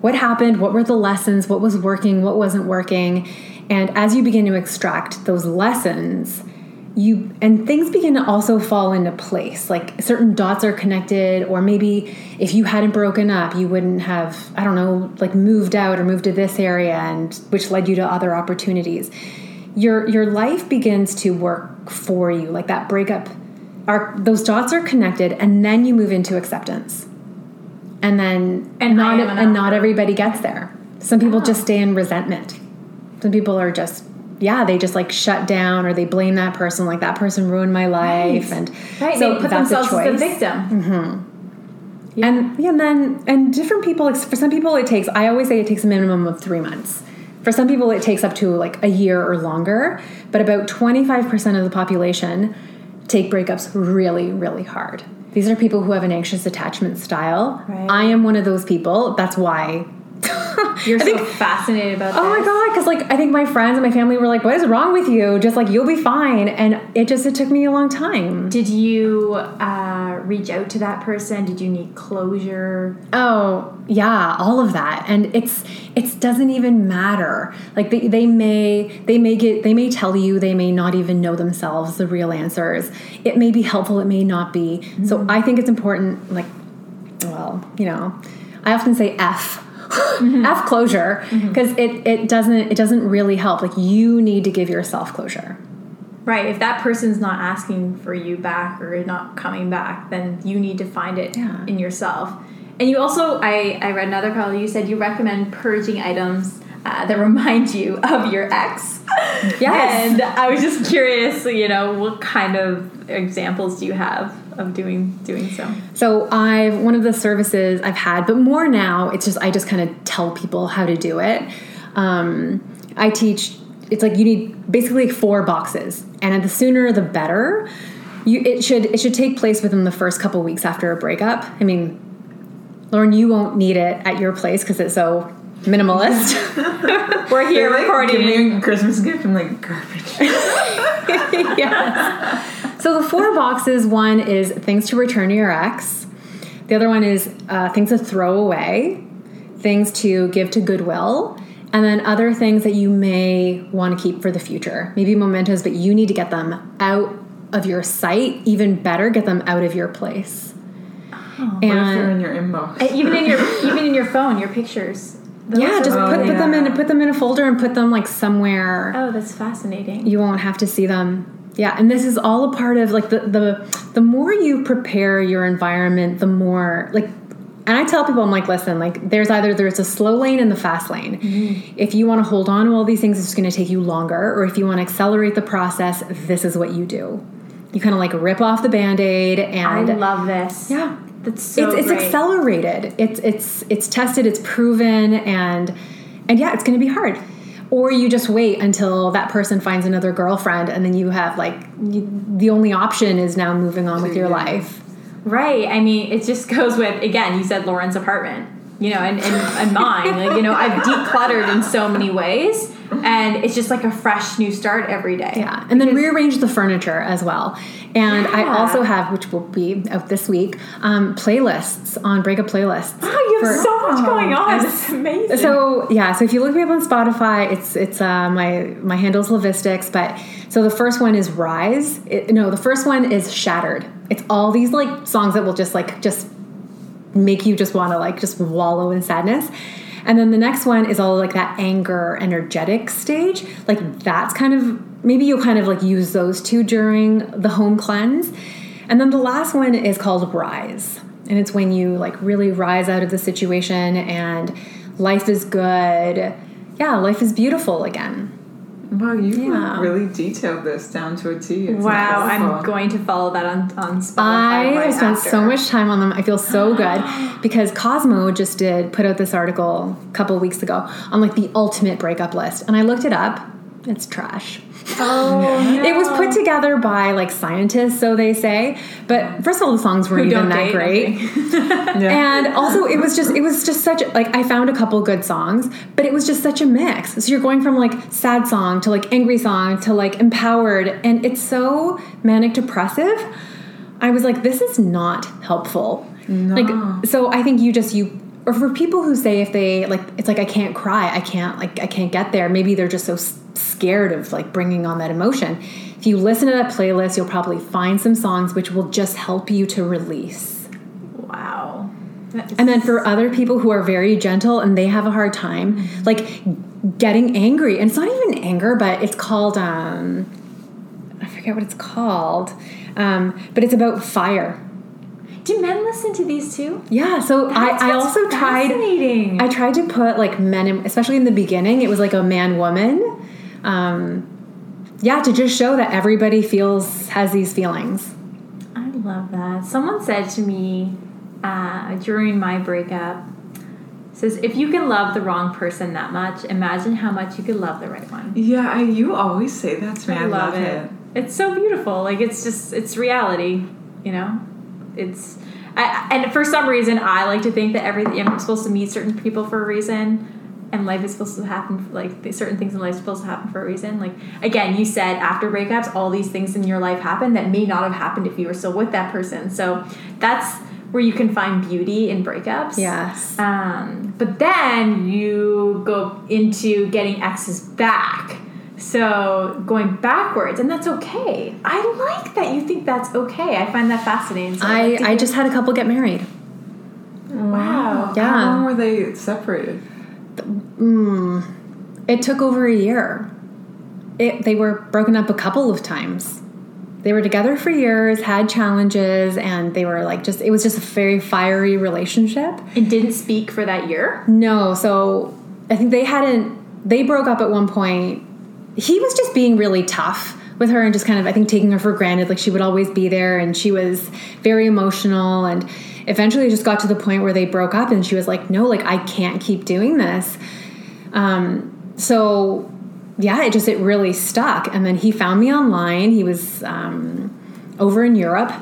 What happened? What were the lessons? What was working? What wasn't working? And as you begin to extract those lessons, you and things begin to also fall into place like certain dots are connected or maybe if you hadn't broken up you wouldn't have i don't know like moved out or moved to this area and which led you to other opportunities your your life begins to work for you like that breakup are those dots are connected and then you move into acceptance. And then And not an and not everybody gets there. Some people just stay in resentment. Some people are just yeah they just like shut down or they blame that person like that person ruined my life and Right, so they put themselves as the victim. Mm-hmm. and yeah and then and different people for some people it takes i always say it takes a minimum of three months for some people it takes up to like a year or longer but about 25% of the population take breakups really really hard. These are people who have an anxious attachment style. Right. i am one of those people. That's why You're I so think- fascinated about Oh my god! Because like I think my friends and my family were like, "What is wrong with you?" Just like you'll be fine, and it just it took me a long time. Did you uh, reach out to that person? Did you need closure? Oh yeah, all of that, and it's it doesn't even matter. Like they, they may they may get they may tell you they may not even know themselves the real answers. It may be helpful, it may not be. So I think it's important. Like, well, you know, I often say F. F closure because it, it doesn't it doesn't really help like you need to give yourself closure Right. If that person's not asking for you back or not coming back, then you need to find it Yeah. in yourself. And you also, I, I read another article. You said you recommend purging items uh, that remind you of your ex. Yes. And I was just curious, you know, what kind of examples do you have of doing doing so? So I've one of the services I've had, but more now. It's just I just kind of tell people how to do it. Um, I teach. It's like you need basically four boxes, and the sooner the better. You it should it should take place within the first couple weeks after a breakup. I mean, Lauren, you won't need it at your place because it's so minimalist. We're here They, like, recording. Give me a Christmas gift. I'm like garbage. yes. So the four boxes one is things to return to your ex, the other one is uh, things to throw away, things to give to Goodwill, and then other things that you may want to keep for the future. Maybe mementos, but you need to get them out of your sight. Even better, get them out of your place. if they're in your inbox? Uh, even in your even in your phone, your pictures. Those yeah, just Oh, put, put them in put them in a folder and put them like somewhere Oh, that's fascinating. you won't have to see them yeah and this is all a part of like the the the more you prepare your environment the more like and i tell people i'm like listen like there's either there's a slow lane and the fast lane mm-hmm. if you want to hold on to all these things it's going to take you longer or if you want to accelerate the process this is what you do you kind of like rip off the band-aid and I love this. yeah That's so it's it's accelerated. It's it's it's tested. It's proven, and and yeah, it's going to be hard. Or you just wait until that person finds another girlfriend, and then you have like you, the only option is now moving on with your life. Right. I mean, it just goes with again. You said Lauren's apartment, you know, and and, and mine. Like you know, I've decluttered in so many ways, and it's just like a fresh new start every day. Yeah, and then rearrange the furniture as well. And I also have, which will be out this week, um, playlists on breakup playlists. Wow, you have for- so much going on. Oh, It's amazing. So yeah, so if you look me up on Spotify, it's it's uh, my my handle's Lovistics, but so the first one is Rise. It, no, the first one is Shattered. It's all these like songs that will just like just make you just want to like just wallow in sadness. And then the next one is all like that anger energetic stage. Like that's kind of maybe you'll kind of like use those two during the home cleanse. And then the last one is called Rise. And it's when you like really rise out of the situation and life is good. Yeah, life is beautiful again. Wow, you Yeah. really detailed this down to a T. It's wow, I'm going to follow that on on Spotify. I right have spent after. so much time on them. I feel so good because Cosmo just did put out this article a couple weeks ago on like the ultimate breakup list, and I looked it up. It's trash. Oh, no. It was put together by like scientists, so they say. But first of all, the songs weren't even that great. Yeah. And also, it was just it was just such like I found a couple good songs, but it was just such a mix. So you're going from like sad song to like angry song to like empowered, and it's so manic depressive. I was like, this is not helpful. Like, so I think you just you or for people who say if they like it's like I can't cry, I can't like I can't get there. Maybe they're just so scared of like bringing on that emotion. If you listen to that playlist, you'll probably find some songs which will just help you to release. wow. And then for other people who are very gentle and they have a hard time, like getting angry, and it's not even anger, but it's called um, I forget what it's called, um, but it's about fire. do men listen to these too? Yeah, so That's I, I also tried. I tried to put like men, in, especially in the beginning. It was like a man woman. Um, yeah, to just show that everybody feels has these feelings. I love that. Someone said to me uh, during my breakup, says if you can love the wrong person that much, imagine how much you could love the right one. Yeah, I, you always say that to me. I, love, it. It's so beautiful. Like it's just it's reality, you know. It's I, and for some reason I like to think that everything I'm supposed to meet certain people for a reason. And life is supposed to happen, like certain things in life are supposed to happen for a reason. Like again, you said after breakups, all these things in your life happen that may not have happened if you were still with that person. So that's where you can find beauty in breakups. Yes. Um, but then you go into getting exes back. So going backwards, and that's okay. I like that you think that's okay. I find that fascinating. So I'd I like to I hear- just had a couple get married. wow. Yeah. How long were they separated? Hmm. It took over a year. It, they were broken up a couple of times. They were together for years, had challenges, and they were like just, it was just a very fiery relationship. And didn't speak for that year. No, so I think they hadn't, they broke up at one point. He was just being really tough with her and just kind of, I think, taking her for granted. Like she would always be there, and she was very emotional. And eventually just got to the point where they broke up, and she was like, no, like I can't keep doing this. Um, so yeah, it just it really stuck. And then he found me online. He was um, over in Europe,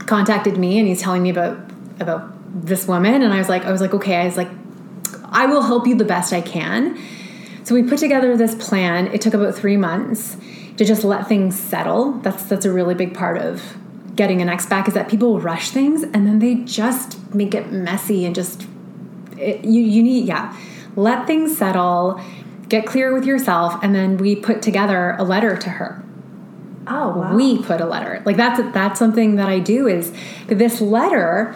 contacted me, and he's telling me about about this woman. And I was like, I was like, okay. I was like, I I will help you the best I can. So we put together this plan. It took about three months to just let things settle. That's that's a really big part of getting an ex back is that people rush things and then they just make it messy and just it, you you need yeah let things settle get clear with yourself and then we put together a letter to her Oh, wow. we put a letter like that's that's something that i do is this letter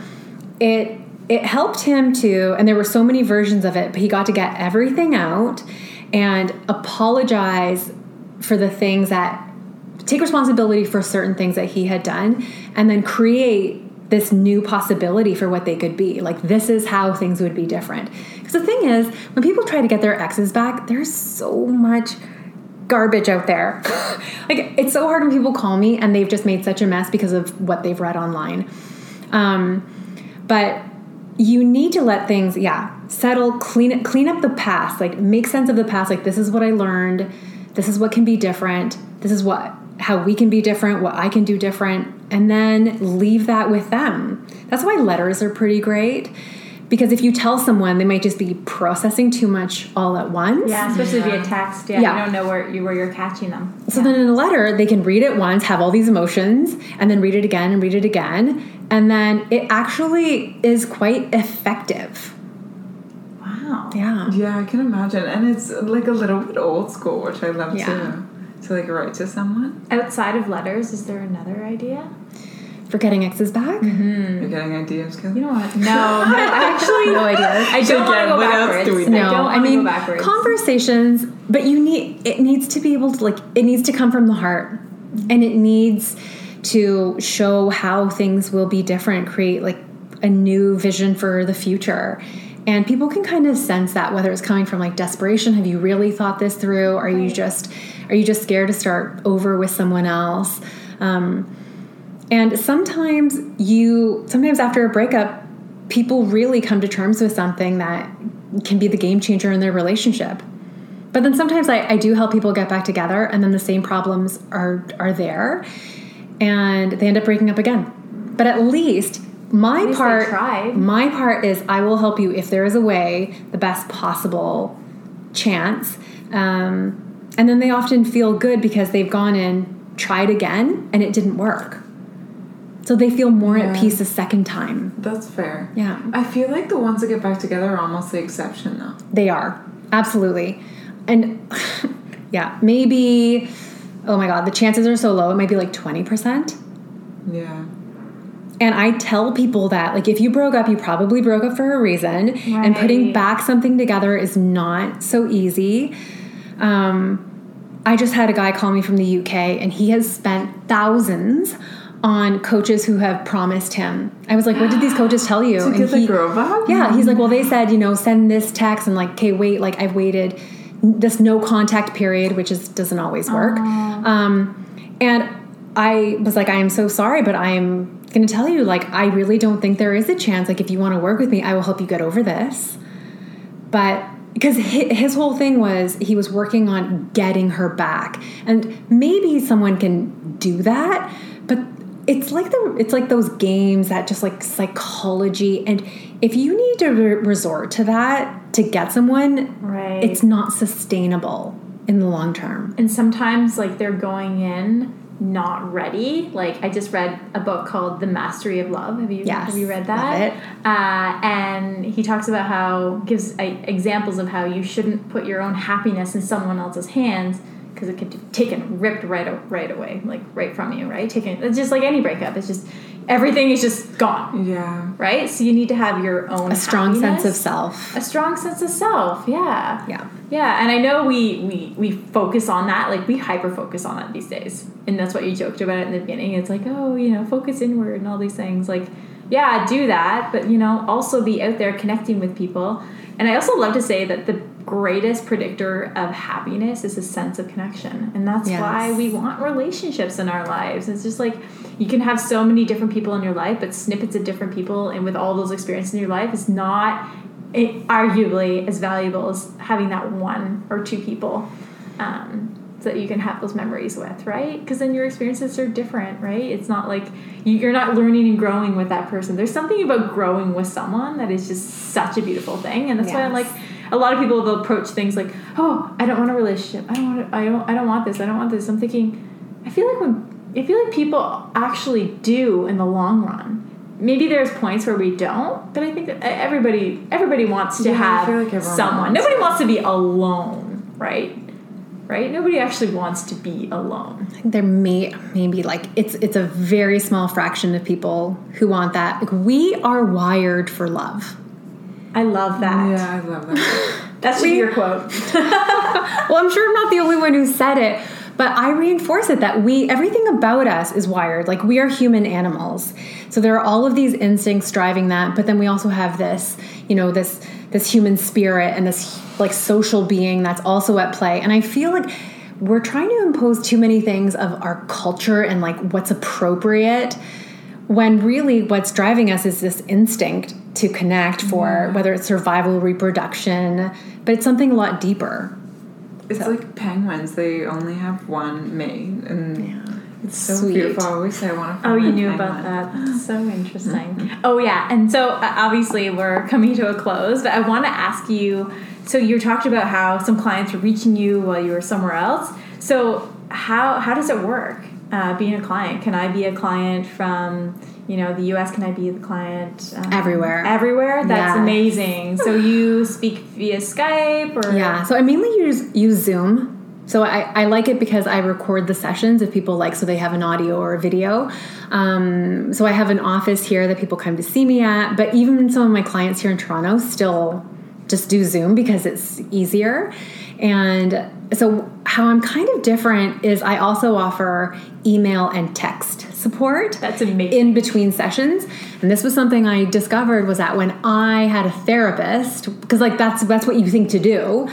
it it helped him to and there were so many versions of it but he got to get everything out and apologize for the things that take responsibility for certain things that he had done and then create this new possibility for what they could be like this is how things would be different because the thing is when people try to get their exes back there's so much garbage out there. like it's so hard when people call me and they've just made such a mess because of what they've read online. Um, but you need to let things, yeah, settle, clean clean up the past. Like make sense of the past. Like this is what I learned. This is what can be different. This is what how we can be different, what I can do different, and then leave that with them. That's why letters are pretty great because if you tell someone they might just be processing too much all at once Yeah, especially via text. Yeah, Yeah. you don't know where you where you're catching them. so then in a letter they can read it once have all these emotions and then read it again and read it again and then it actually is quite effective Wow. yeah Yeah, I can imagine. And it's like a little bit old school, which I love Yeah. too. To like write to someone. Outside of letters, is there another idea? for getting exes back mm-hmm. You're getting ideas, Kelly? You know what? No, no. I actually no idea I don't So want to again, go what else backwards. do we I do? no want i mean to go backwards. conversations but you need it needs to be able to like it needs to come from the heart and it needs to show how things will be different create like a new vision for the future and people can kind of sense that whether it's coming from like desperation have you really thought this through? Are you just are you just scared to start over with someone else? Um, and sometimes you sometimes after a breakup people really come to terms with something that can be the game changer in their relationship. But then sometimes I, I do help people get back together and then the same problems are are there and they end up breaking up again. But at least my part tried. my part is i will help you if there is a way the best possible chance um, and then they often feel good because they've gone in tried again and it didn't work so they feel more at peace a second time That's fair. yeah I feel like the ones that get back together are almost the exception though. They are. Absolutely. And yeah, maybe oh my god, the chances are so low. It might be like 20%. Yeah. And I tell people that like if you broke up, you probably broke up for a reason and putting back something together is not so easy. Um I just had a guy call me from the UK and he has spent thousands on coaches who have promised him. I was like, what did these coaches tell you? To And get the girl back? Yeah, he's like, well, they said, you know, send this text and like, okay, wait, like I've waited this no contact period, which is doesn't always work. Um, and I was like, I am so sorry, but I'm going to tell you, like, I really don't think there is a chance. Like, if you want to work with me, I will help you get over this. But because his whole thing was he was working on getting her back, and maybe someone can do that, but it's like the it's like those games that just like psychology and if you need to re- resort to that to get someone Right. it's not sustainable in the long term and sometimes like they're going in not ready. Like I just read a book called The Mastery of Love. Have you Yes, have you read that? it. Uh, and he talks about how gives uh, examples of how you shouldn't put your own happiness in someone else's hands because it could be taken ripped right right away, like right from you, right? Taken it's just like any breakup. It's just everything is just gone, Yeah. right? So you need to have your own a strong sense of self a strong sense of self. Yeah. yeah Yeah, and I know we we we focus on that, like we hyper focus on that these days, and that's what you joked about in the beginning. It's like, oh, you know, focus inward and all these things. Like, yeah, do that, but you know, also be out there connecting with people. And I also love to say that the greatest predictor of happiness is a sense of connection, and that's Yes. why we want relationships in our lives. It's just like you can have so many different people in your life, but snippets of different people, and with all those experiences in your life, is not it, arguably as valuable as having that one or two people um, so that you can have those memories with, right? Because then your experiences are different, right? It's not like you, you're not learning and growing with that person. There's something about growing with someone that is just such a beautiful thing, and that's why I'm like, a lot of people will approach things like, "Oh, I don't want a relationship. I don't want. To, I don't. I don't want this. I don't want this." I'm thinking, I feel like when I feel like people actually do in the long run. Maybe there's points where we don't, but I think that everybody everybody wants to Yeah, have like someone. wants Nobody it. wants to be alone, right? Right? Nobody actually wants to be alone. there may maybe like it's it's a very small fraction of people who want that. Like we are wired for love. I love that. Yeah, I love that. That's should be your quote. Well, I'm sure I'm not the only one who said it, but I reinforce it that we everything about us is wired. Like we are human animals. So there are all of these instincts driving that, but then we also have this, you know, this this human spirit and this like social being that's also at play. And I feel like we're trying to impose too many things of our culture and like what's appropriate when really what's driving us is this instinct to connect for whether it's survival, reproduction, but it's something a lot deeper. It's like penguins. They only have one mate, and yeah. it's so Sweet. beautiful. I always say I want to. Oh, you knew about that. That's so interesting. Oh, yeah. And so uh, obviously we're coming to a close, but I want to ask you so you talked about how some clients were reaching you while you were somewhere else. So, how, how does it work uh, being a client? Can I be a client from you know the US? Can I be the client um, Everywhere. Everywhere. That's Yeah. amazing. So you speak via Skype or Yeah, so I mainly use use Zoom. So I, I like it because I record the sessions if people like, so they have an audio or a video. Um, so I have an office here that people come to see me at, but even some of my clients here in Toronto still just do Zoom because it's easier. And so how I'm kind of different is I also offer email and text support That's amazing. in between sessions and this was something i discovered was that when i had a therapist because like that's that's what you think to do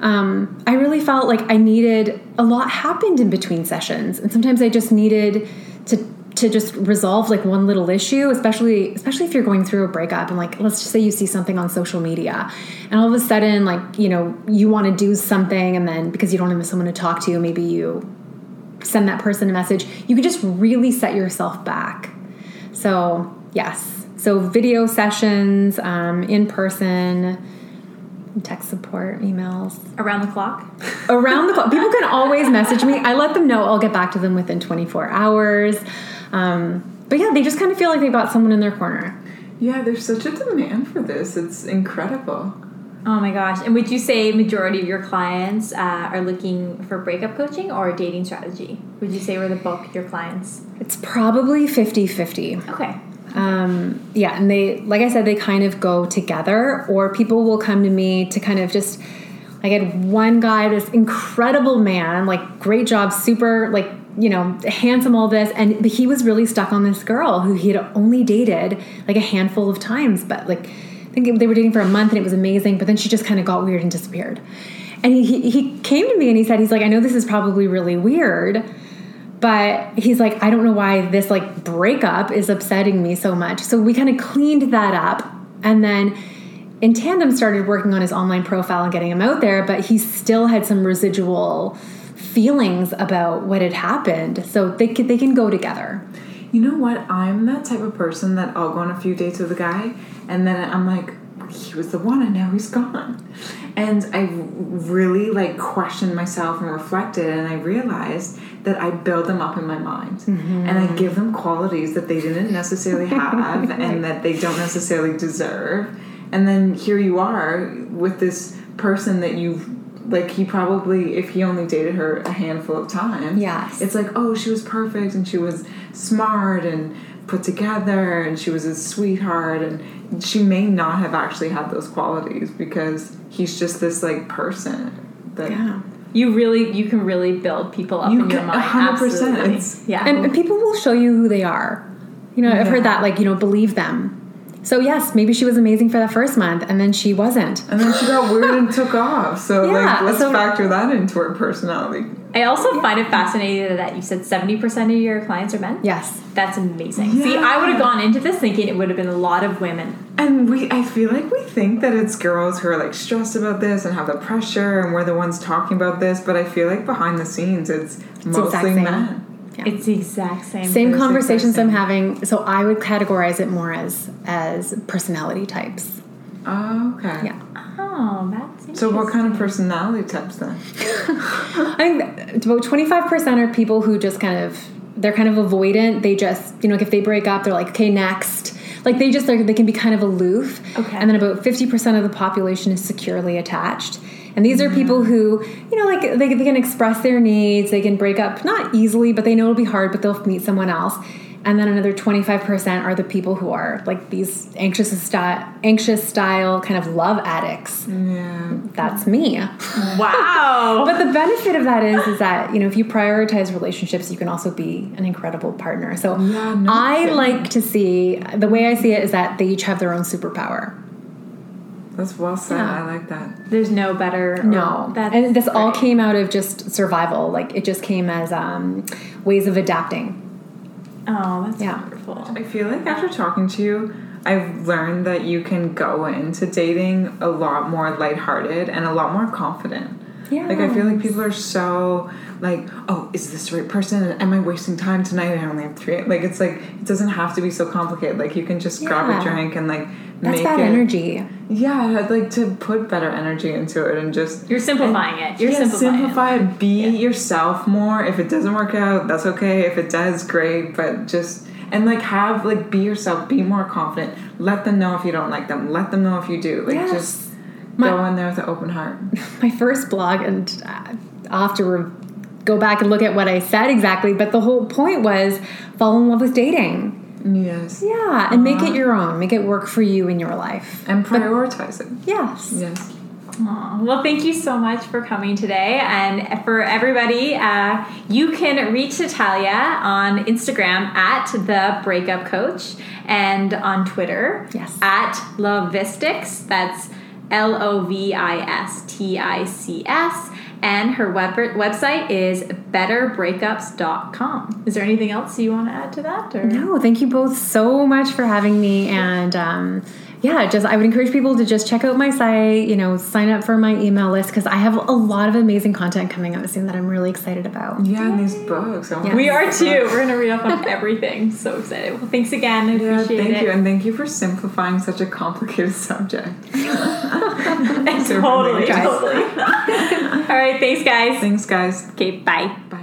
um, i really felt like i needed a lot happened in between sessions and sometimes i just needed to to just resolve like one little issue especially especially if you're going through a breakup and like let's just say you see something on social media and all of a sudden like you know you want to do something and then because you don't have someone to talk to maybe you send that person a message, you could just really set yourself back. So, yes. So, video sessions, um, in person, text support, emails. around the clock. Around the clock. People can always message me. I let them know I'll get back to them within 24 hours. Um, but yeah, they just kind of feel like they've got someone in their corner. Yeah, there's such a demand for this. It's incredible. Oh my gosh. And would you say majority of your clients uh, are looking for breakup coaching or dating strategy? Would you say we're the bulk of your clients? It's probably 50 50. Okay. Um, yeah, and they, like I said, they kind of go together, or people will come to me to kind of just. Like, I had one guy, this incredible man, like great job, super, like you know, handsome, all this, and but he was really stuck on this girl who he had only dated like a handful of times, but like I think they were dating for a month and it was amazing, but then she just kind of got weird and disappeared. And he, he came to me and he said, he's like, I know this is probably really weird, but he's like i don't know why this like breakup is upsetting me so much. So we kind of cleaned that up and then in tandem started working on his online profile and getting him out there but he still had some residual feelings about what had happened. So they can, they can go together You know what? I'm that type of person that I'll go on a few dates with a guy, and then I'm like, he was the one, and now he's gone. And I really like questioned myself and reflected, and I realized that I build them up in my mind, mm-hmm. and I give them qualities that they didn't necessarily have, and that they don't necessarily deserve. And then here you are with this person that you've like he probably if he only dated her a handful of times Yes. it's like oh she was perfect and she was smart and put together and she was a sweetheart and she may not have actually had those qualities because he's just this like person that yeah You really, you can really build people up You in your mind. 100%. Absolutely. Yeah. and, and people will show you who they are you know i've heard that like you know believe them so yes maybe she was amazing for that first month and then she wasn't and then she got weird and took off so Yeah, like let's so- factor that into her personality I also find it fascinating that you said 70% of your clients are men. yes That's amazing. See, I would have gone into this thinking it would have been a lot of women. And we, I feel like we think that it's girls who are like stressed about this and have the pressure, and we're the ones talking about this. But I feel like behind the scenes, it's the mostly men. Yeah. It's the exact same. same conversations i'm having so i would categorize it more as as personality types Oh, okay. yeah Oh, that's So, what kind of personality types then? I think about 25% are people who just kind of they're kind of avoidant. They just, you know, like if they break up, they're like, okay, next. Like they just they can be kind of aloof. Okay. And then about 50% of the population is securely attached. And these are people mm-hmm. who, you know, like they, they can express their needs, they can break up not easily, but they know it'll be hard, but they'll meet someone else. And then another 25% are the people who are like these anxious style, anxious style kind of love addicts. Yeah. That's me. Wow. But the benefit of that is, is that you know if you prioritize relationships, you can also be an incredible partner. So Yeah, no I kidding. like to see the way I see it is that they each have their own superpower. That's well said. Yeah. I like that. There's no better. No, that's and this all came out of just survival. Like it just came as um, ways of adapting. Oh, that's Yeah. wonderful. I feel like after talking to you, I've learned that you can go into dating a lot more lighthearted and a lot more confident. Yeah. Like I feel like people are so like, oh, is this the right person? Am I wasting time tonight? I only have three. Like it's like it doesn't have to be so complicated. Like you can just grab a drink and like That's make bad it. energy. Yeah, I'd like to put better energy into it and just You're simplifying it. You're yeah, simplifying simplify it. Be Yeah. yourself more. If it doesn't work out, that's okay. If it does, great. But just and like have like be yourself. Be more confident. Let them know if you don't like them. Let them know if you do. Like Yes. just My- go in there with an open heart. my first blog, and uh, I'll have to re- go back and look at what I said exactly. But the whole point was fall in love with dating. Yes. Yeah, and make Uh-huh. it your own. Make it work for you in your life. And prioritize it. Yes. Yes. Aw, Well, thank you so much for coming today. And for everybody, uh, you can reach Natalia on Instagram at the Breakup Coach and on Twitter Yes. at Lovistics. That's L O V I S T I C S. And her web- website is betterbreakups.com. Is there anything else you want to add to that? Or? No, thank you both so much for having me. And um, yeah, just I would encourage people to just check out my site, you know, sign up for my email list because I have a lot of amazing content coming out soon that I'm really excited about. Yeah, and these books. Oh I want We are too. We're going to read up on everything. So excited. Well, thanks again. I Yeah, appreciate thank it. you, and thank you for simplifying such a complicated subject. totally, guys. totally. All right, thanks, guys. Thanks, guys. Okay, bye. bye.